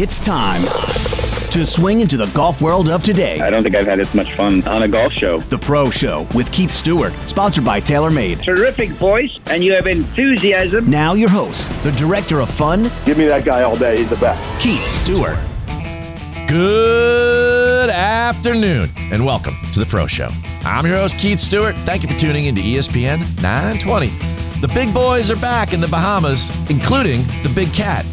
It's time to swing into the golf world of today. I don't think I've had as much fun on a golf show. The Pro Show with Keith Stewart, sponsored by TaylorMade. Terrific voice, and you have enthusiasm. Now, your host, the director of fun, Give me that guy all day. He's the best. Keith Stewart. Good afternoon and welcome to the Pro Show. I'm your host, Keith Stewart. Thank you for tuning into E ESPN 920. The big boys are back in the Bahamas, including the Big Cat.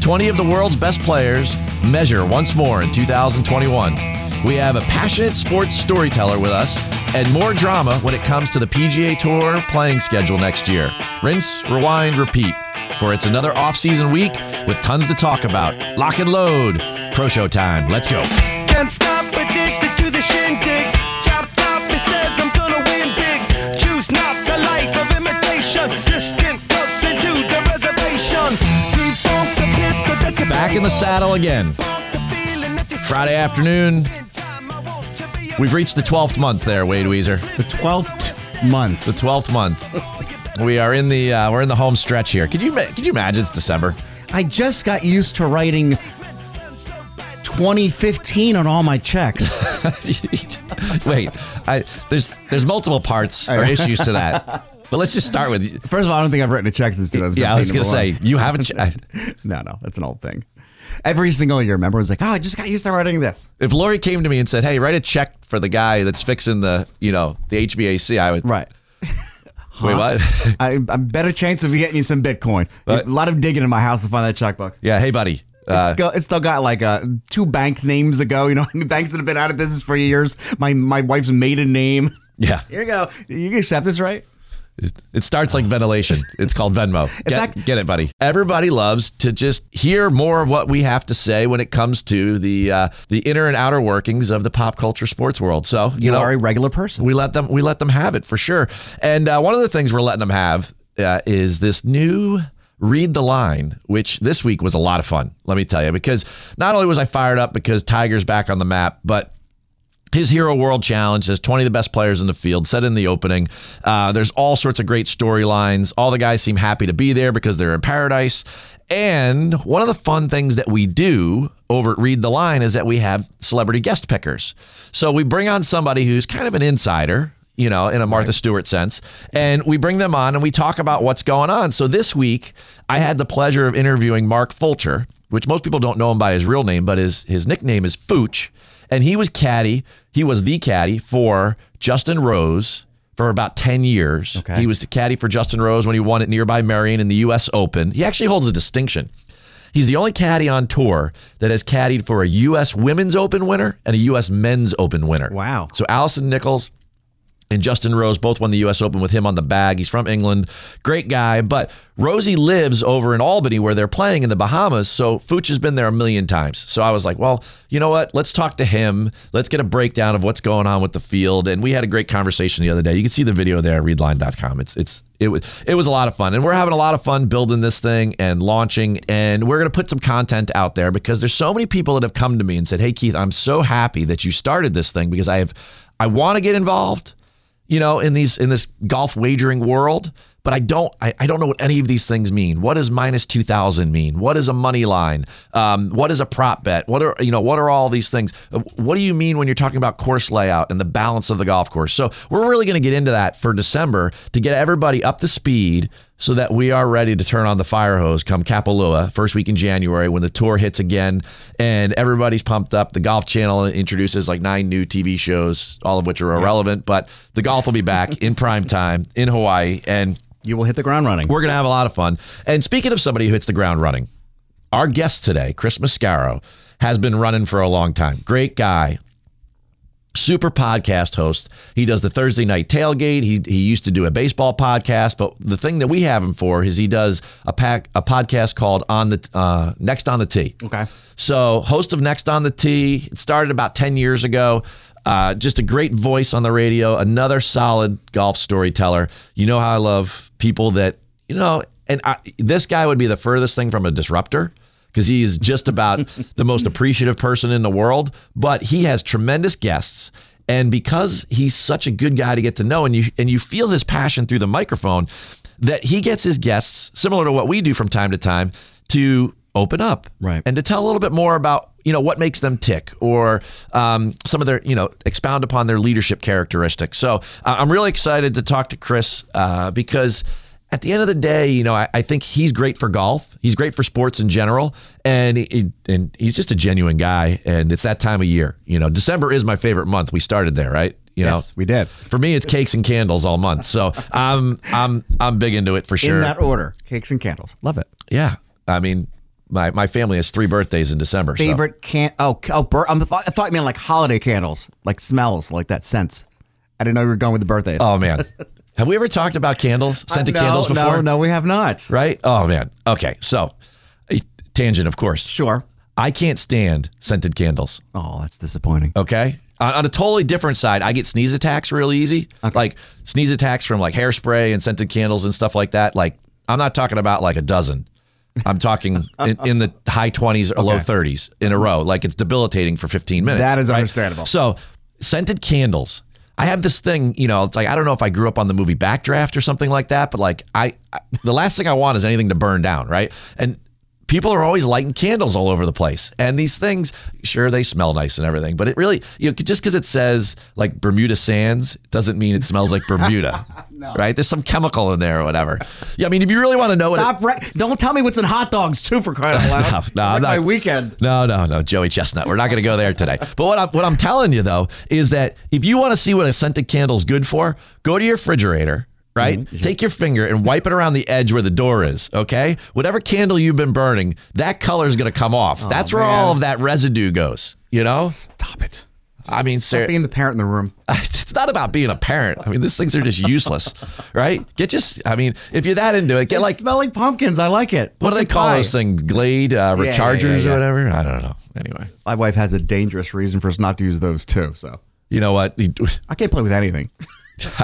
20 of the world's best players measure once more in 2021. We have a passionate sports storyteller with us and more drama when it comes to the PGA Tour playing schedule next year. Rinse, rewind, repeat. For it's another off-season week with tons to talk about. Lock and load. Pro Show time. Let's go. Back in the saddle again. Friday afternoon. We've reached the 12th month there, Wade Weezer. The 12th month. The 12th month. We are in the uh, we're in the home stretch here. Could you could you imagine it's December? I just got used to writing 2015 on all my checks. Wait, I, there's there's multiple parts or issues to that. But let's just start with First of all, I don't think I've written a check since 2015. yeah. I was gonna say you haven't. ch- I- no, no, that's an old thing. Every single year, remember, was like, oh, I just got used to writing this. If Lori came to me and said, "Hey, write a check for the guy that's fixing the you know the HVAC," I would Right. wait what? I better chance of getting you some Bitcoin. Right. A lot of digging in my house to find that checkbook. yeah, hey buddy. It's, Uh, still, it's still got like uh, two bank names ago. You know, banks that have been out of business for years. My my wife's maiden name. yeah, Here you go. You can accept this, right? It starts like ventilation. It's called Venmo. Get, fact- get it, buddy. Everybody loves to just hear more of what we have to say when it comes to the uh, the inner and outer workings of the pop culture sports world. So you, You, know, are a regular person. we let them we let them have it for sure. And uh, one of the things we're letting them have uh, is this new read the line, which this week was a lot of fun. Let me tell you, because not only was I fired up because Tiger's back on the map, but his Hero World Challenge has 20 of the best players in the field, said in the opening. Uh, there's all sorts of great storylines. All the guys seem happy to be there because they're in paradise. And one of the fun things that we do over at Read the Line is that we have celebrity guest pickers. So we bring on somebody who's kind of an insider, you know, in a Martha Stewart sense. And we bring them on and we talk about what's going on. So this week, I had the pleasure of interviewing Mark Fulcher, which most people don't know him by his real name, but his, his nickname is Fooch. And he was caddy, he was the caddy for Justin Rose for about 10 years. Okay. He was the caddy for Justin Rose when he won at nearby Merion in the U.S. Open. He actually holds a distinction. He's the only caddy on tour that has caddied for a U.S. Women's Open winner and a U.S. Men's Open winner. Wow. So Alison Nicholas and Justin Rose both won the U.S. Open with him on the bag. He's from England, great guy. But Rosie lives over in Albany where they're playing in the Bahamas. So Fooch has been there a million times. So I was like, well, you know what? Let's talk to him. Let's get a breakdown of what's going on with the field. And we had a great conversation the other day. You can see the video there readline.com. It's it's it was it was a lot of fun, and we're having a lot of fun building this thing and launching. And we're to put some content out there because there's so many people that have come to me and said, "Hey Keith, I'm so happy that you started this thing because I have I want to get involved." You know, in these in this golf wagering world. But I don't I, I don't know what any of these things mean. What does minus two thousand mean? What is a money line? Um, what is a prop bet? What are you know what are all these things? Uh, What do you mean when you're talking about course layout and the balance of the golf course? So we're really going to get into that for December to get everybody up to speed so that we are ready to turn on the fire hose come Kapalua first week in January when the tour hits again and everybody's pumped up. The Golf Channel introduces like nine new TV shows, all of which are irrelevant, but the golf will be back in prime time in Hawaii and You will hit the ground running. we're going to have a lot of fun. And speaking of somebody who hits the ground running, our guest today, Chris Mascaro, has been running for a long time. Great guy. Super podcast host. He does the Thursday night tailgate. He, he used to do a baseball podcast, but the thing that we have him for is he does a pack a podcast called on the uh, next on the tee. Okay. So, host of Next on the Tee. It started about 10 years ago. Uh, just a great voice on the radio. Another solid golf storyteller. You know how I love people that, you know, and I, this guy would be the furthest thing from a disruptor because he is just about the most appreciative person in the world. But he has tremendous guests. And because he's such a good guy to get to know, and you and you feel his passion through the microphone, that he gets his guests, similar to what we do from time to time, to open up Right. and to tell a little bit more about you know what makes them tick or um, some of their you know expound upon their leadership characteristics so uh, i'm really excited to talk to chris uh, because at the end of the day you know I, I think he's great for golf. He's great for sports in general. And he, and he's just a genuine guy. And it's that time of year. You know december is my favorite month. We started there right? You Yes, know? we did. for me it's cakes and candles all month. So i'm i'm i'm big into it for sure. In that order, cakes and candles. Love it. yeah. I mean my, my family has three birthdays in december so- Favorite can oh oh bur- I'm, I thought I thought you meant like holiday candles, like smells, like that scents. I didn't know you were going with the birthdays. Oh man, have we ever talked about candles, uh, scented no, candles before? No, no, we have not. Right? Oh man. Okay, so tangent, of course. Sure. I can't stand scented candles. Oh, that's disappointing. Okay. On, on a totally different side, I get sneeze attacks real easy. Like sneeze attacks from like hairspray and scented candles and stuff like that. Like I'm not talking about like a dozen. I'm talking in, in the high 20s or low 30s in a row. Like it's debilitating for 15 minutes. That is understandable. So scented candles. I have this thing, you know, it's like I don't know if I grew up on the movie Backdraft or something like that, but like I, I the last thing I want is anything to burn down, right? And people are always lighting candles all over the place. And these things, sure, they smell nice and everything, but it really, you know, just because it says like Bermuda Sands doesn't mean it smells like Bermuda, right? There's some chemical in there or whatever. Yeah, I mean, if you really want to know Stop! Re- don't tell me what's in hot dogs too. For crying out loud. No, no, I'm not- my weekend. No, no, no, Joey Chestnut. We're not going to go there today. But what I'm, what I'm telling you though is that if you want to see what a scented candle's good for, go to your refrigerator. Right? Mm-hmm. Take your finger and wipe it around the edge where the door is. Okay? Whatever candle you've been burning, that color is going to come off. That's where all of that residue goes. You know? Stop it. I mean, Stop being the parent in the room. it's not about being a parent. I mean, these things are just useless, right? Get just, I mean, if you're that into it, get They like, smelling pumpkins. I like it. what do they call pie. those things? Glade uh, yeah, rechargers yeah. or whatever? I don't know. Anyway, My wife has a dangerous reason for us not to use those too. So you know what? I can't play with anything.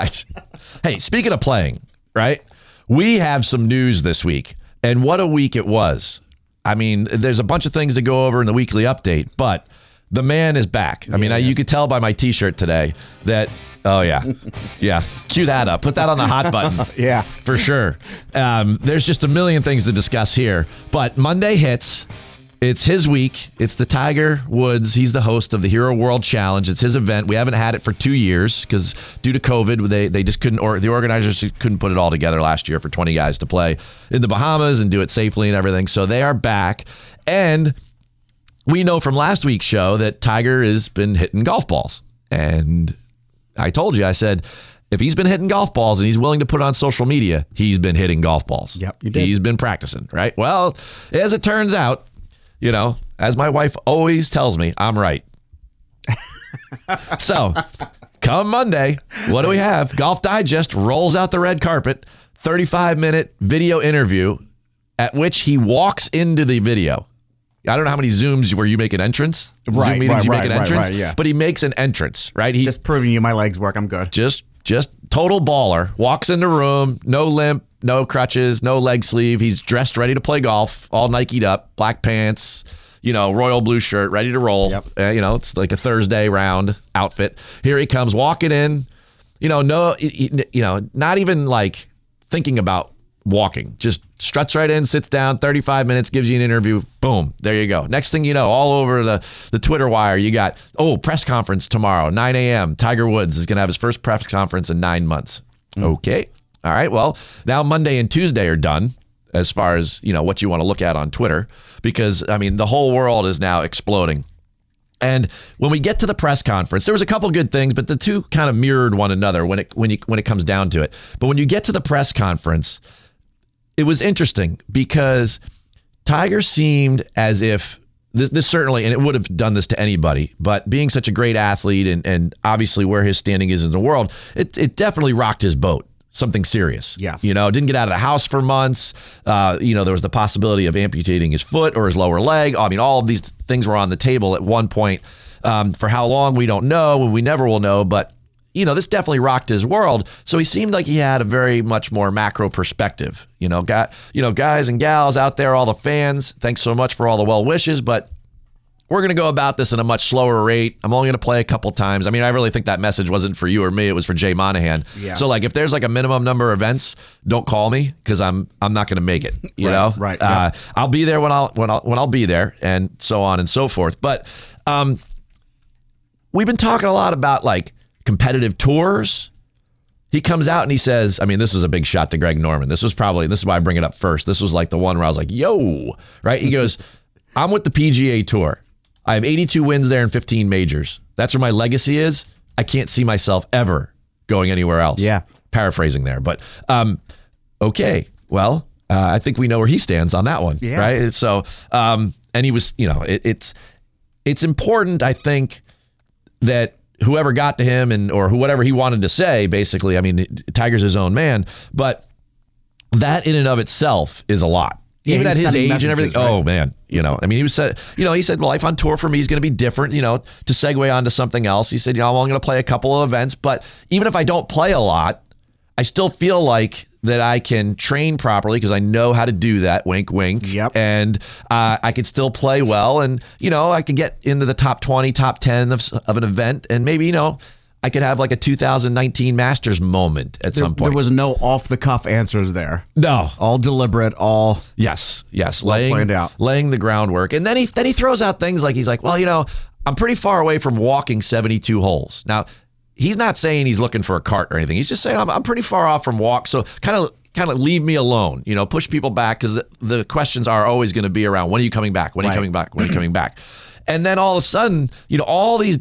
hey, speaking of playing, right? We have some news this week, and what a week it was. I mean, there's a bunch of things to go over in the weekly update, but the man is back. I mean, I, you could tell by my T-shirt today that. Oh yeah, yeah. Cue that up. Put that on the hot button. Yeah. for sure. Um, there's just a million things to discuss here, but Monday hits. It's his week. It's the Tiger Woods. He's the host of the Hero World Challenge. It's his event. We haven't had it for two years because due to COVID, they they just couldn't or the organizers couldn't put it all together last year for 20 guys to play in the Bahamas and do it safely and everything. So they are back, and we know from last week's show that Tiger has been hitting golf balls. And I told you, I said, if he's been hitting golf balls and he's willing to put on social media, he's been hitting golf balls. Yep, you did. He's been practicing, right? Well, as it turns out, you know, as my wife always tells me, I'm right. so come Monday, what do we have? Golf Digest rolls out the red carpet, 35 minute video interview at which he walks into the video. I don't know how many Zooms where you make an entrance. Zoom Right, meetings right, you make right, an right, entrance. yeah. But he makes an entrance, right? He Just proving you my legs work. I'm good. just just total baller. Walks in the room, no limp, no crutches, no leg sleeve. He's dressed ready to play golf, all Nike'd up, black pants, you know, royal blue shirt, ready to roll. Yep. Uh, you know, it's like a Thursday round outfit. Here he comes walking in. You know, no, you know, not even like thinking about walking. Just struts right in, sits down, 35 minutes, gives you an interview. Boom, there you go. Next thing you know, all over the, the Twitter wire, you got, oh, press conference tomorrow, 9 a.m. Tiger Woods is going to have his first press conference in nine months. Hmm. Okay. All right. Well, now Monday and Tuesday are done as far as, you know, what you want to look at on Twitter because, I mean, the whole world is now exploding. And when we get to the press conference, there was a couple good things, but the two kind of mirrored one another when it when you when it comes down to it. But when you get to the press conference, it was interesting because Tiger seemed as if this, this certainly, and it would have done this to anybody, but being such a great athlete and, and obviously where his standing is in the world, it, it definitely rocked his boat. Something serious. Yes. You know, didn't get out of the house for months. Uh, you know, there was the possibility of amputating his foot or his lower leg. I mean, all of these things were on the table at one point. Um, for how long, we don't know, and we never will know, but you know, this definitely rocked his world. So he seemed like he had a very much more macro perspective. You know, got you know, guys and gals out there, all the fans. Thanks so much for all the well wishes, but we're going to go about this in a much slower rate. I'm only going to play a couple times. I mean, I really think that message wasn't for you or me. It was for Jay Monahan. Yeah. So like, if there's like a minimum number of events, don't call me because I'm I'm not going to make it. You Right, know, right, Uh, I'll be there when I'll when I'll when I'll be there, and so on and so forth. But um, we've been talking a lot about like competitive tours. He comes out and he says, I mean, this was a big shot to Greg Norman. This was probably, this is why I bring it up first. This was like the one where I was like, yo, right? He goes, I'm with the PGA Tour. I have 82 wins there and 15 majors. That's where my legacy is. I can't see myself ever going anywhere else. Yeah. Paraphrasing there. But um, okay. Well, uh, I think we know where he stands on that one. Yeah. Right. So, um, and he was, you know, it, it's, it's important, I think, that whoever got to him and or whatever he wanted to say, basically, I mean, Tiger's his own man, but that in and of itself is a lot. Yeah, Even at his age and everything. right? Oh man, you know, I mean, he was said, you know, he said life on tour for me is going to be different. You know, to segue onto something else, he said, you know, I'm only going to play a couple of events, but even if I don't play a lot, I still feel like that I can train properly because I know how to do that. Wink, wink. Yep. And uh, I could still play well, and you know, I could get into the top twenty, top ten of, of an event, and maybe you know, I could have like a 2019 Masters moment at There, some point. there was no off the cuff answers there. no. All deliberate, all Yes, yes, laying planned out. laying the groundwork, and then he then he throws out things like he's like, well, you know, I'm pretty far away from walking 72 holes. Now, he's not saying he's looking for a cart or anything. He's just saying I'm, I'm pretty far off from walk, so kind of kind of leave me alone. You know, push people back because the, the questions are always going to be around when are you coming back? When are you coming back? When are you coming back? And then all of a sudden, you know, all these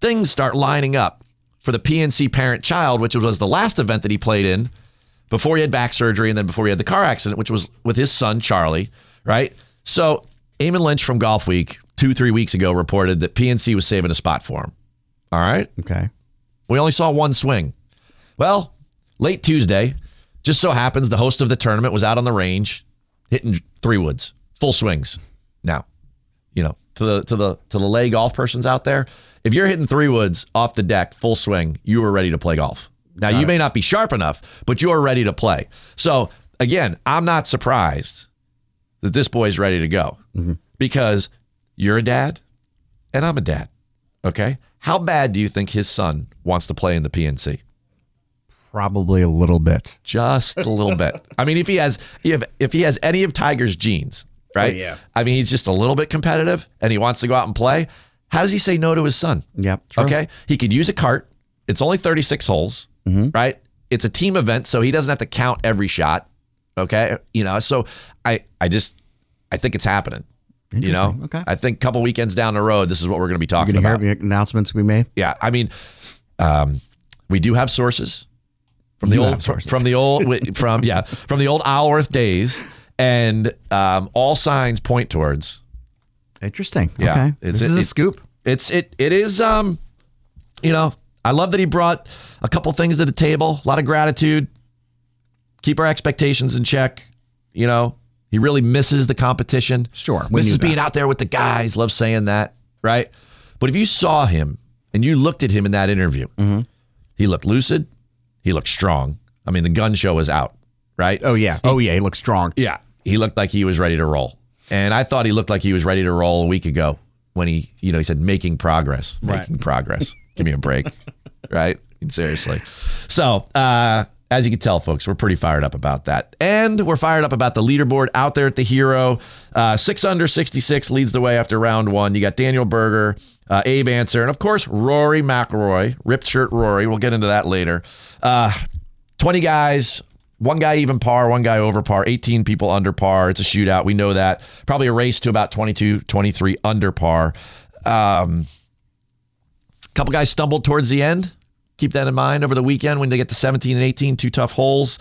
things start lining up for the PNC parent child, which was the last event that he played in before he had back surgery and then before he had the car accident, which was with his son, Charlie, right? So Eamon Lynch from Golf Week two, three weeks ago reported that PNC was saving a spot for him. All right. okay. We only saw one swing. Well, late Tuesday, just so happens the host of the tournament was out on the range hitting three woods, full swings. Now, you know, to the to the to the lay golf persons out there, if you're hitting three woods off the deck, full swing, you are ready to play golf. Now, you may not be sharp enough, but you are ready to play. So, again, I'm not surprised that this boy's ready to go mm-hmm. because you're a dad and I'm a dad. Okay. How bad do you think his son wants to play in the PNC? Probably a little bit. Just a little bit. I mean, if he has if if he has any of Tiger's genes, right? Oh, yeah. I mean, he's just a little bit competitive and he wants to go out and play. How does he say no to his son? Yep. true. Okay. He could use a cart. It's only 36 holes, Mm-hmm. right? It's a team event, so he doesn't have to count every shot. Okay. You know, so I I just I think it's happening. You know, Okay. I think a couple weekends down the road, this is what we're going to be You're talking about. announcements we made. Yeah, I mean, um, we do have sources from the You old have sources. from the old from yeah from the old Isleworth days, and um, all signs point towards Interesting. Yeah, okay. it's- this is a it- scoop. it's it it is um, you know, I love that he brought a couple things to the table. A lot of gratitude. Keep our expectations in check. You know, he really misses the competition. Sure, misses being out there with the guys. Love saying that, right? But if you saw him and you looked at him in that interview, Mm-hmm. he looked lucid. He looked strong. I mean, the gun show was out, right? Oh yeah. Oh yeah. He looked strong. Yeah, he looked like he was ready to roll, and I thought he looked like he was ready to roll a week ago when he, you know, he said making progress, making progress. Give me a break, right? Seriously. So, uh, as you can tell, folks, we're pretty fired up about that, and we're fired up about the leaderboard out there at the Hero. Uh, six under sixty six leads the way after round one. You got Daniel Berger, uh, Abe Ancer, and of course Rory McIlroy, ripped shirt Rory. We'll get into that later. Uh, 20 guys, one guy even par, one guy over par, 18 people under par. It's a shootout. We know that. Probably a race to about 22, 23 under par. Um, couple guys stumbled towards the end. Keep that in mind over the weekend when they get to 17 and 18, two tough holes.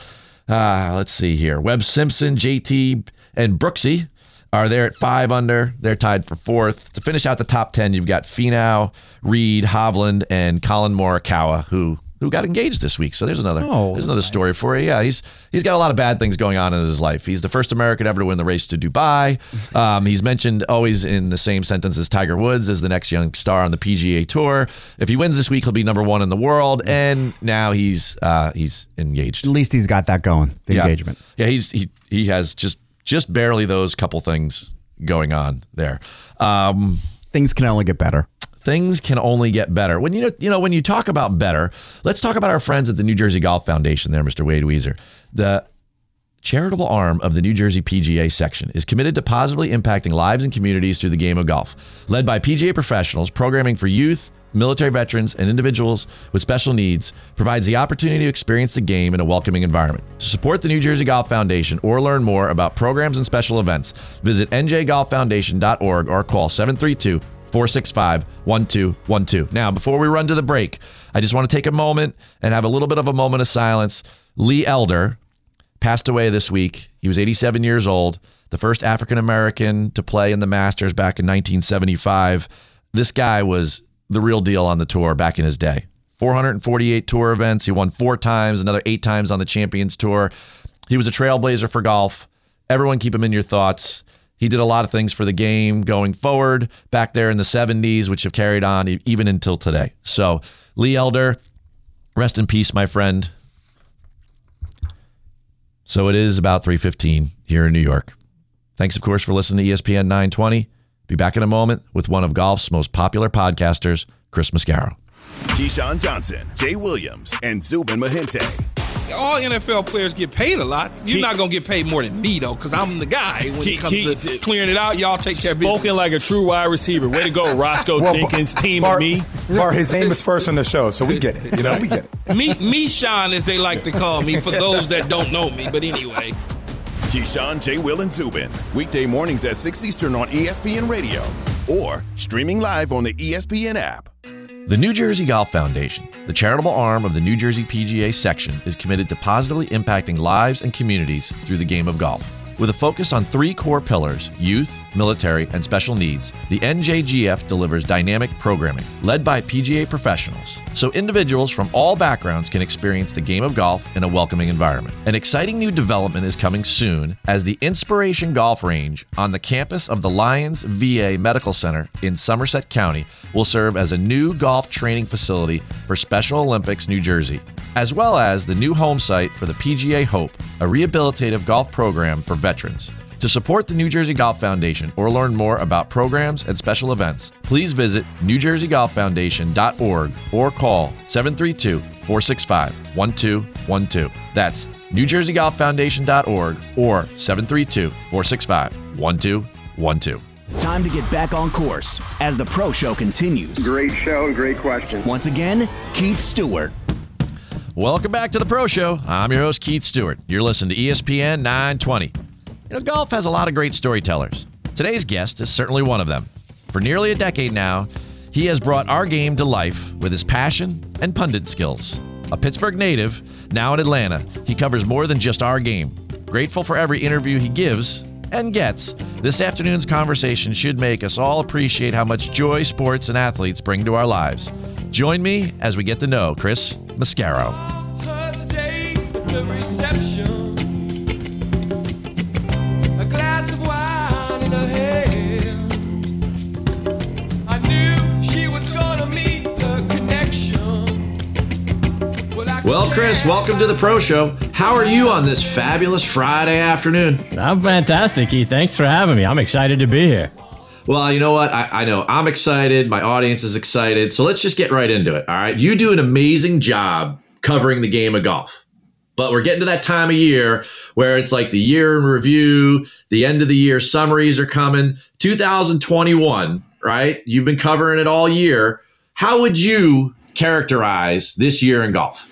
Uh, let's see here. Webb Simpson, JT, and Brooksy are there at five under. They're tied for fourth. To finish out the top 10, you've got Finau, Reed, Hovland, and Collin Morikawa, who who got engaged this week. So there's another Oh, there's another story for you. Yeah, he's he's got a lot of bad things going on in his life. He's the first American ever to win the race to Dubai. Um, he's mentioned always in the same sentence as Tiger Woods as the next young star on the PGA Tour. If he wins this week, he'll be number one in the world. And now he's uh, he's engaged. At least he's got that going. The Yeah. engagement. Yeah, he's he he has just just barely those couple things going on there. Um, things can only get better. Things can only get better. When you know, you know, when you talk about better, let's talk about our friends at the New Jersey Golf Foundation. There, Mr. Wade Weezer, the charitable arm of the New Jersey PGA section is committed to positively impacting lives and communities through the game of golf. Led by PGA professionals, programming for youth, military veterans, and individuals with special needs provides the opportunity to experience the game in a welcoming environment. To support the New Jersey Golf Foundation or learn more about programs and special events, visit njgolffoundation.org or call 732 465 1212. Now, before we run to the break, I just want to take a moment and have a little bit of a moment of silence. Lee Elder passed away this week. He was 87 years old, the first African American to play in the Masters back in 1975. This guy was the real deal on the tour back in his day. 448 tour events. He won four times, another eight times on the Champions Tour. He was a trailblazer for golf. Everyone keep him in your thoughts. He did a lot of things for the game going forward back there in the 70s, which have carried on even until today. So, Lee Elder, rest in peace, my friend. So it is about 3:15 here in New York. Thanks of course for listening to ESPN 920. Be back in a moment with one of golf's most popular podcasters, Chris Mascaro. Keyshawn Johnson, Jay Williams, and Zubin Mehenti. All NFL players get paid a lot. You're not gonna get paid more than me though, because I'm the guy when Keith- it comes Keith- to clearing it out. Y'all take care of business. Spoken like a true wide receiver. Way to go, Roscoe Well, Jenkins, team Bar, and me. Bar, his name is first on the show, so we get it. You know, we get it. me, me, Sean, as they like to call me, for those that don't know me. But anyway, Keyshawn, J. Will, and Zubin. Weekday mornings at 6 Eastern on ESPN Radio or streaming live on the ESPN app. The New Jersey Golf Foundation, the charitable arm of the New Jersey PGA section, is committed to positively impacting lives and communities through the game of golf. With a focus on three core pillars youth, military, and special needs the NJGF delivers dynamic programming led by PGA professionals so individuals from all backgrounds can experience the game of golf in a welcoming environment. An exciting new development is coming soon as the Inspiration Golf Range on the campus of the Lyons VA Medical Center in Somerset County will serve as a new golf training facility for Special Olympics New Jersey, as well as the new home site for the PGA Hope, a rehabilitative golf program for veterans. To support the New Jersey Golf Foundation or learn more about programs and special events, please visit newjerseygolffoundation.org or call 732 465 1212. That's newjerseygolffoundation.org or 732 465 1212. Time to get back on course as the Pro Show continues. Great show and great questions. Once again, Keith Stewart. Welcome back to the Pro Show. I'm your host, Keith Stewart. You're listening to ESPN 920. You know, golf has a lot of great storytellers. Today's guest is certainly one of them. For nearly a decade now, he has brought our game to life with his passion and pundit skills. A Pittsburgh native, now in Atlanta, he covers more than just our game. Grateful for every interview he gives and gets, this afternoon's conversation should make us all appreciate how much joy sports and athletes bring to our lives. Join me as we get to know Chris Mascaro. Well, I could Well, Chris, welcome to the Pro Show. How are you on this fabulous Friday afternoon? I'm fantastic, Keith. Thanks for having me. I'm excited to be here. Well, you know what? I, I know I'm excited. My audience is excited. So let's just get right into it. All right. You do an amazing job covering the game of golf. But we're getting to that time of year where it's like the year in review, the end of the year summaries are coming. 2021, right? You've been covering it all year. How would you characterize this year in golf?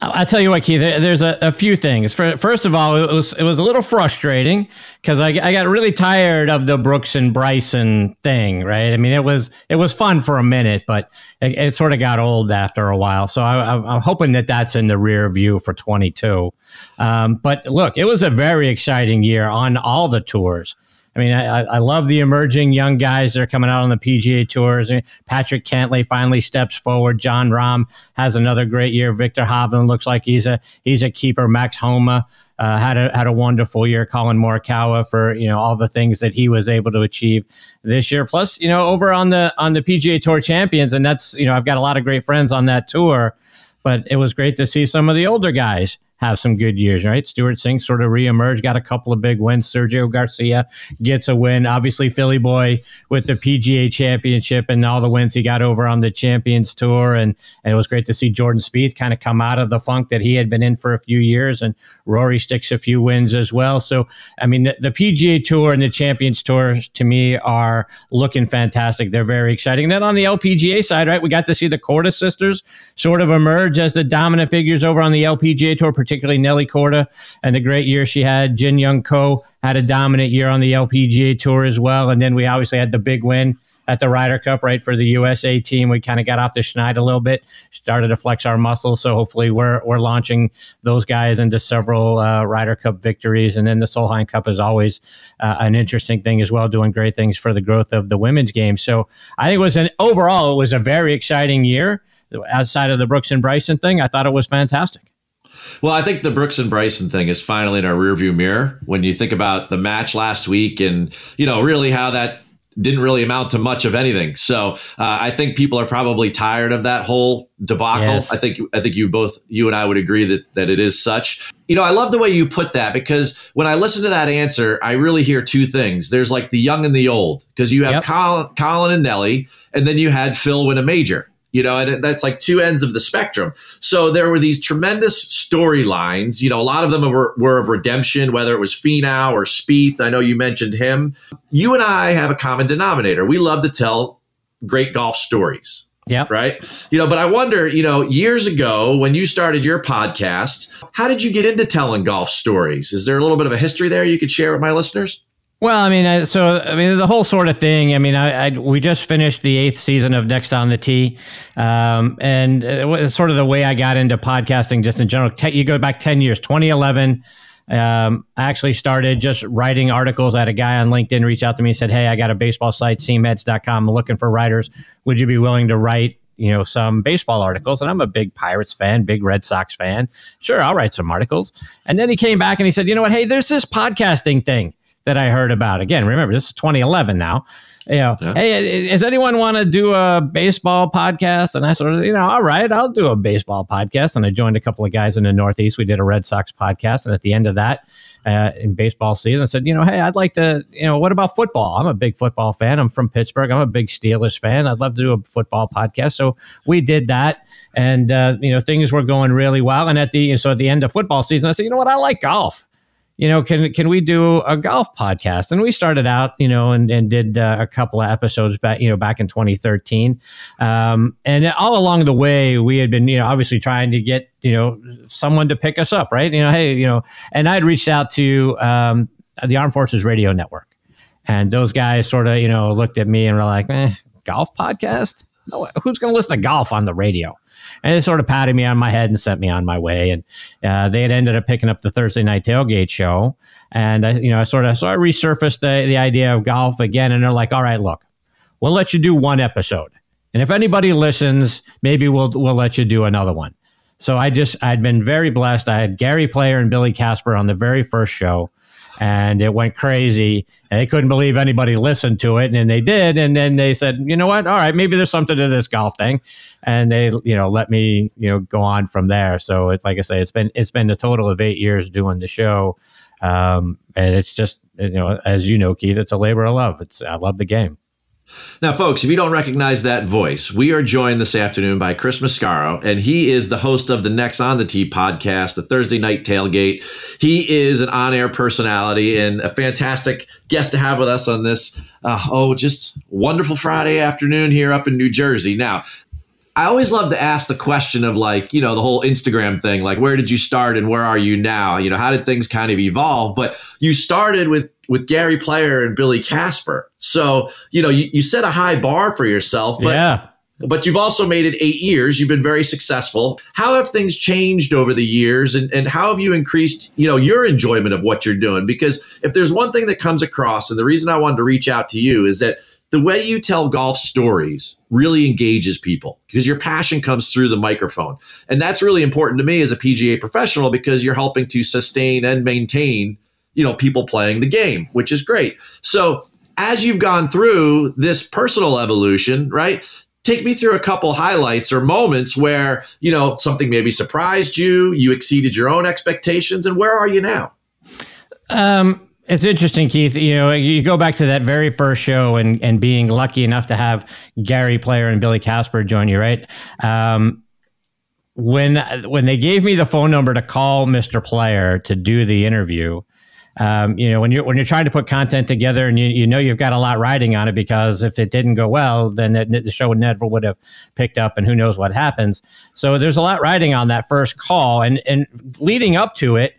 I I tell you what, Keith. There's a, a few things. For, first of all, it was it was a little frustrating because I, I got really tired of the Brooks and Bryson thing. Right? I mean, it was it was fun for a minute, but it, it sort of got old after a while. So I, I'm I'm hoping that that's in the rear view for 22. Um, but look, it was a very exciting year on all the tours. I mean, I, I- love the emerging young guys that are coming out on the PGA tours. I mean, Patrick Cantlay finally steps forward. Jon Rahm has another great year. Viktor Hovland looks like he's a he's a keeper. Max Homa uh, had a had a wonderful year. Collin Morikawa for you know all the things that he was able to achieve this year. Plus, you know, over on the on the PGA Tour Champions, and that's you know I've got a lot of great friends on that tour but it was great to see some of the older guys have some good years, right? Stewart Cink sort of reemerged, got a couple of big wins. Sergio Garcia gets a win. Obviously, Philly boy with the PGA championship and all the wins he got over on the Champions Tour. And, and it was great to see Jordan Spieth kind of come out of the funk that he had been in for a few years. And Rory sticks a few wins as well. So, I mean, the, the PGA Tour and the Champions Tour to me are looking fantastic. They're very exciting. And then on the LPGA side, right, we got to see the Korda sisters sort of emerge as the dominant figures over on the LPGA Tour, particularly Nelly Korda and the great year she had. Jin Young Ko had a dominant year on the LPGA Tour as well. And then we obviously had the big win at the Ryder Cup, right, for the USA team. We kind of got off the schneid a little bit, started to flex our muscles. So hopefully we're, we're launching those guys into several uh, Ryder Cup victories. And then the Solheim Cup is always uh, an interesting thing as well, doing great things for the growth of the women's game. So I think it was an overall, it was a very exciting year. Outside of the Brooks and Bryson thing, I thought it was fantastic. Well, I think the Brooks and Bryson thing is finally in our rearview mirror when you think about the match last week and, you know, really how that didn't really amount to much of anything. So uh, I think people are probably tired of that whole debacle. Yes. I think I think you both you and I would agree that that it is such. You know, I love the way you put that because when I listen to that answer, I really hear two things. There's like the young and the old because you have Yep. Collin, Collin and Nelly, and then you had Phil win a major. You know, and that's like two ends of the spectrum. So there were these tremendous storylines. You know, a lot of them were, were of redemption, whether it was Finau or Spieth. I know you mentioned him. You and I have a common denominator. We love to tell great golf stories Yeah. right? You know, but I wonder, you know, years ago when you started your podcast, how did you get into telling golf stories? Is there a little bit of a history there you could share with my listeners? Well, I mean, so I mean, the whole sort of thing. I mean, I, I we just finished the eighth season of Next on the Tee, um, and it was sort of the way I got into podcasting, just in general. Te- you go back ten years, 2011. Um, I actually started just writing articles. I had a guy on LinkedIn reach out to me and said, "Hey, I got a baseball site, cmeds.com. Looking for writers. Would you be willing to write?" You know, some baseball articles, and I'm a big Pirates fan, big Red Sox fan. Sure, I'll write some articles. And then he came back and he said, "You know what? Hey, there's this podcasting thing that I heard about. Again, remember this is 2011 now. You know, hey, does anyone want to do a baseball podcast? And I sort of, you know, all right, I'll do a baseball podcast. And I joined a couple of guys in the Northeast. We did a Red Sox podcast, and at the end of that, uh, in baseball season, I said, you know, hey, I'd like to, you know, what about football? I'm a big football fan. I'm from Pittsburgh. I'm a big Steelers fan. I'd love to do a football podcast. So we did that, and uh, you know, things were going really well. And at the so at the end of football season, I said, you know what, I like golf you know, can can we do a golf podcast? And we started out, you know, and, and did uh, a couple of episodes back, you know, back in 2013. Um, and all along the way, we had been, you know, obviously trying to get, you know, someone to pick us up, right? You know, hey, you know, and I'd reached out to um, the Armed Forces Radio Network, and those guys sort of, you know, looked at me and were like, eh, golf podcast? No, who's going to listen to golf on the radio? And it sort of patted me on my head and sent me on my way. And uh, they had ended up picking up the Thursday night tailgate show, and I, you know, I sort of so I resurfaced the the idea of golf again, and they're like, "All right, look, we'll let you do one episode, and if anybody listens, maybe we'll we'll let you do another one." So I just I'd been very blessed. I had Gary Player and Billy Casper on the very first show and it went crazy. And they couldn't believe anybody listened to it, and they did. And then they said, you know what? All right, maybe there's something to this golf thing, and they, you know, let me, you know, go on from there. So it's like I say, it's been it's been a total of eight years doing the show, um, and it's just you know, as you know, Keith, it's a labor of love. It's I love the game. Now, folks, if you don't recognize that voice, we are joined this afternoon by Chris Mascaro, and he is the host of the Next on the Tee podcast, the Thursday Night Tailgate. He is an on air personality and a fantastic guest to have with us on this, uh, oh, just wonderful Friday afternoon here up in New Jersey. Now, I always love to ask the question of like, you know, the whole Instagram thing, like where did you start and where are you now? You know, how did things kind of evolve? But you started with with Gary Player and Billy Casper. So, you know, you, you set a high bar for yourself, but yeah. but you've also made it eight years. You've been very successful. How have things changed over the years and, and how have you increased, you know, your enjoyment of what you're doing? Because if there's one thing that comes across, and the reason I wanted to reach out to you is that the way you tell golf stories really engages people because your passion comes through the microphone. And that's really important to me as a PGA professional because you're helping to sustain and maintain, you know, people playing the game, which is great. So as you've gone through this personal evolution, right? take me through a couple highlights or moments where, you know, something maybe surprised you, you exceeded your own expectations, and where are you now? Um, it's interesting, Keith. You know, you go back to that very first show and and being lucky enough to have Gary Player and Billy Casper join you, right? Um, when when they gave me the phone number to call Mr. Player to do the interview, um, you know, when you're when you're trying to put content together and you, you know you've got a lot riding on it because if it didn't go well, then it, the show never would have picked up, and who knows what happens. So there's a lot riding on that first call, and and leading up to it,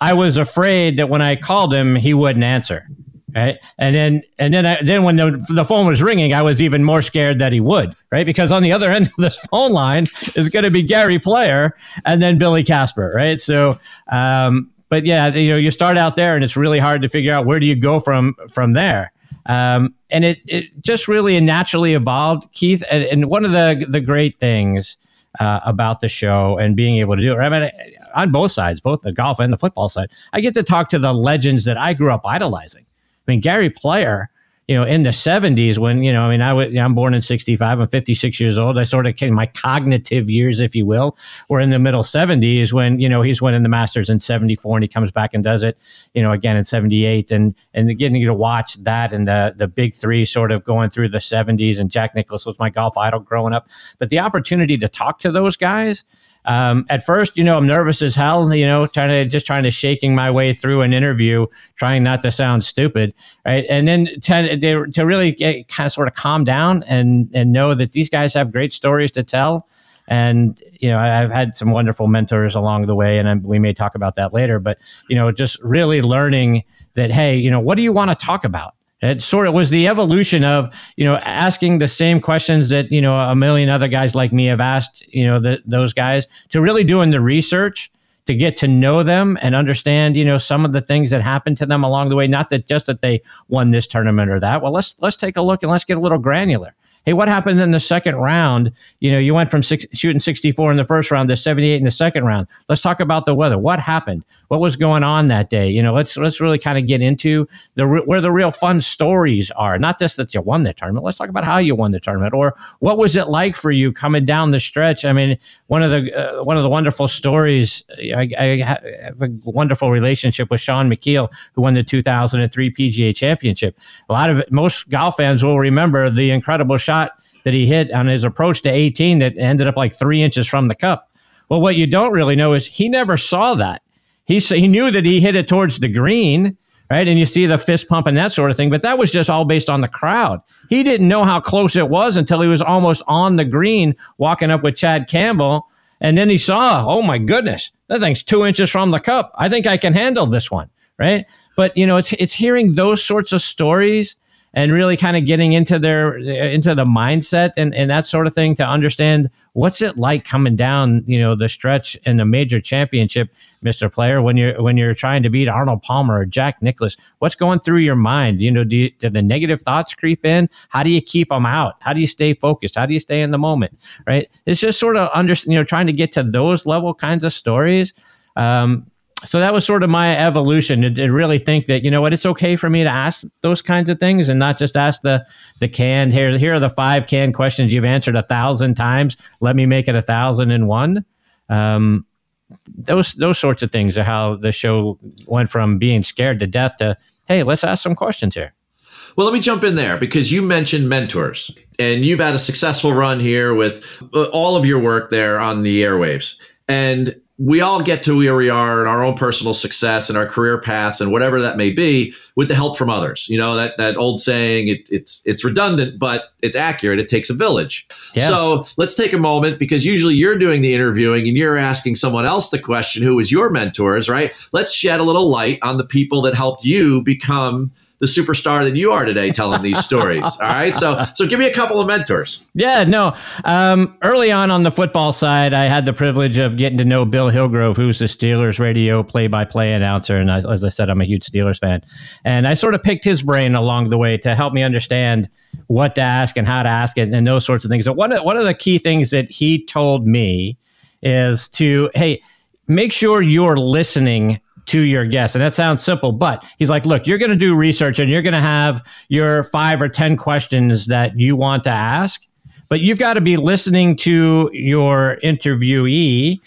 I was afraid that when I called him, he wouldn't answer. Right. And then, and then, I, then when the, the phone was ringing, I was even more scared that he would, right? Because on the other end of this phone line is going to be Gary Player and then Billy Casper, right? So, um, but yeah, you know, you start out there and it's really hard to figure out where do you go from, from there. Um, and it, it just really naturally evolved, Keith. And, and one of the, the great things, uh, about the show and being able to do it. I mean, on both sides, both the golf and the football side, I get to talk to the legends that I grew up idolizing. I mean, Gary Player, you know, in the 70s when, you know, I mean, I was, I'm born in 65, I'm 56 years old. I sort of came, my cognitive years, if you will, were in the middle 70s when, you know, he's winning the Masters in 74 and he comes back and does it, you know, again in 78. And, and getting you to watch that and the, the big three sort of going through the 70s and Jack Nicklaus was my golf idol growing up. But the opportunity to talk to those guys, um, at first, you know, I'm nervous as hell, you know, trying to just trying to shaking my way through an interview, trying not to sound stupid, right? And then to, to really get, kind of sort of calm down and and know that these guys have great stories to tell. And you know, I've had some wonderful mentors along the way, and we may talk about that later. But you know, just really learning that, hey, you know, what do you want to talk about? It sort of was the evolution of you know asking the same questions that you know a million other guys like me have asked you know the, those guys to really doing the research to get to know them and understand you know some of the things that happened to them along the way. Not that just that they won this tournament or that. Well, let's let's take a look and let's get a little granular. Hey, what happened in the second round? You know, you went from six, shooting 64 in the first round to 78 in the second round. Let's talk about the weather. What happened? What was going on that day? You know, let's let's really kind of get into the where the real fun stories are. Not just that you won the tournament. Let's talk about how you won the tournament, or what was it like for you coming down the stretch. I mean, one of the uh, one of the wonderful stories. I, I have a wonderful relationship with Shaun Micheel, who won the 2003 PGA Championship. A lot of most golf fans will remember the incredible shot that he hit on his approach to 18 that ended up like three inches from the cup. Well, what you don't really know is he never saw that. He, he knew that he hit it towards the green, right? And you see the fist pump and that sort of thing, but that was just all based on the crowd. He didn't know how close it was until he was almost on the green walking up with Chad Campbell. And then he saw, oh my goodness, that thing's two inches from the cup. I think I can handle this one, right? But you know, it's it's hearing those sorts of stories and really kind of getting into their into the mindset and, and that sort of thing to understand what's it like coming down you know the stretch in a major championship mr player when you're when you're trying to beat arnold palmer or jack nicklaus. What's going through your mind? You know do, you, do the negative thoughts creep in? How do you keep them out? How do you stay focused? How do you stay in the moment right? It's just sort of under you know trying to get to those level kinds of stories um, so that was sort of my evolution to, to, really think that you know what it's okay for me to ask those kinds of things and not just ask the the canned here here are the five canned questions you've answered a thousand times. Let me make it a thousand and one. Um, those those sorts of things are how the show went from being scared to death to hey let's ask some questions here. Well let me jump in there because you mentioned mentors and you've had a successful run here with all of your work there on the airwaves. And we all get to where we are in our own personal success and our career paths and whatever that may be with the help from others. You know, that, that old saying, it, it's, it's redundant, but it's accurate. It takes a village. Yeah. So let's take a moment because usually you're doing the interviewing and you're asking someone else the question, who was your mentors, right? Let's shed a little light on the people that helped you become the superstar that you are today telling these stories. All right. So, so give me a couple of mentors. Yeah, no. Um, early on on the football side, I had the privilege of getting to know Bill Hillgrove, who's the Steelers radio play by play announcer. And I, as I said, I'm a huge Steelers fan. And I sort of picked his brain along the way to help me understand what to ask and how to ask it and those sorts of things. So one of, one of the key things that he told me is to, hey, make sure you're listening to your guest. And that sounds simple, but he's like, look, you're going to do research and you're going to have your five or 10 questions that you want to ask. but you've got to be listening to your interviewee.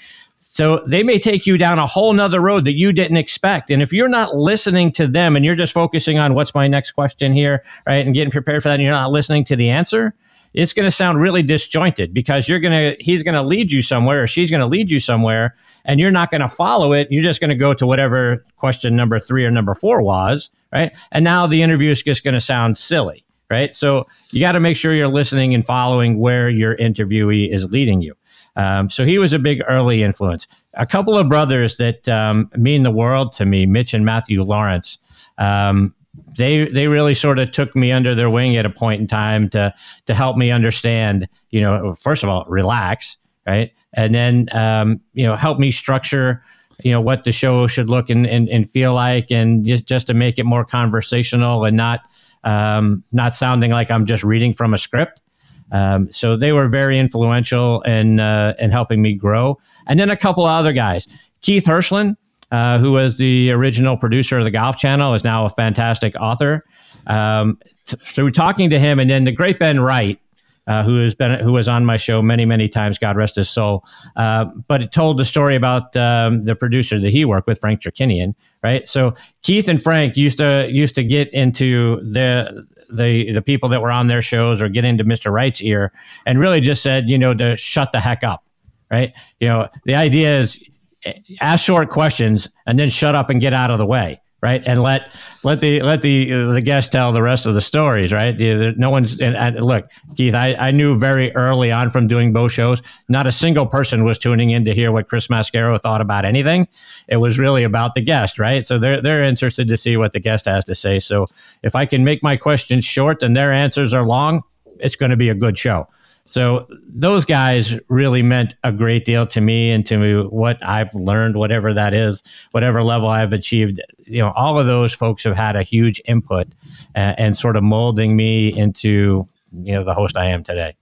So they may take you down a whole nother road that you didn't expect. And if you're not listening to them and you're just focusing on what's my next question here, right, and getting prepared for that, and you're not listening to the answer, it's going to sound really disjointed because you're going to he's going to lead you somewhere or she's going to lead you somewhere and you're not going to follow it. You're just going to go to whatever question number 3 or number 4 was right? And now the interview is just going to sound silly right? So you got to make sure you're listening and following where your interviewee is leading you um, so he was a big early influence. A couple of brothers that um, mean the world to me mitch and matthew lawrence um, they they really sort of took me under their wing at a point in time to to help me understand you know first of all relax right? And then um, you know help me structure you know what the show should look and, and, and feel like and just just to make it more conversational and not um, not sounding like I'm just reading from a script um, so they were very influential in uh, in helping me grow and then a couple other guys Keith Hirshland uh, who was the original producer of the Golf Channel, is now a fantastic author. Um, t- through talking to him, and then the great Ben Wright, uh, who has been who was on my show many many times. God rest his soul. Uh, but it told the story about um, the producer that he worked with, Frank Chirkinian, right? So Keith and Frank used to used to get into the the the people that were on their shows or get into Mr. Wright's ear and really just said, you know, to shut the heck up, right? You know, the idea is eh, ask short questions and then shut up and get out of the way right? And let let the let the the guest tell the rest of the stories right? No one's and, and look keith I, I knew very early on from doing both shows not a single person was tuning in to hear what chris mascaro thought about anything. It was really about the guest right? So they're they're interested to see what the guest has to say. So if i can make my questions short and their answers are long it's going to be a good show so those guys really meant a great deal to me and to me what I've learned, whatever that is, whatever level I've achieved. You know, all of those folks have had a huge input uh, and sort of molding me into you know the host I am today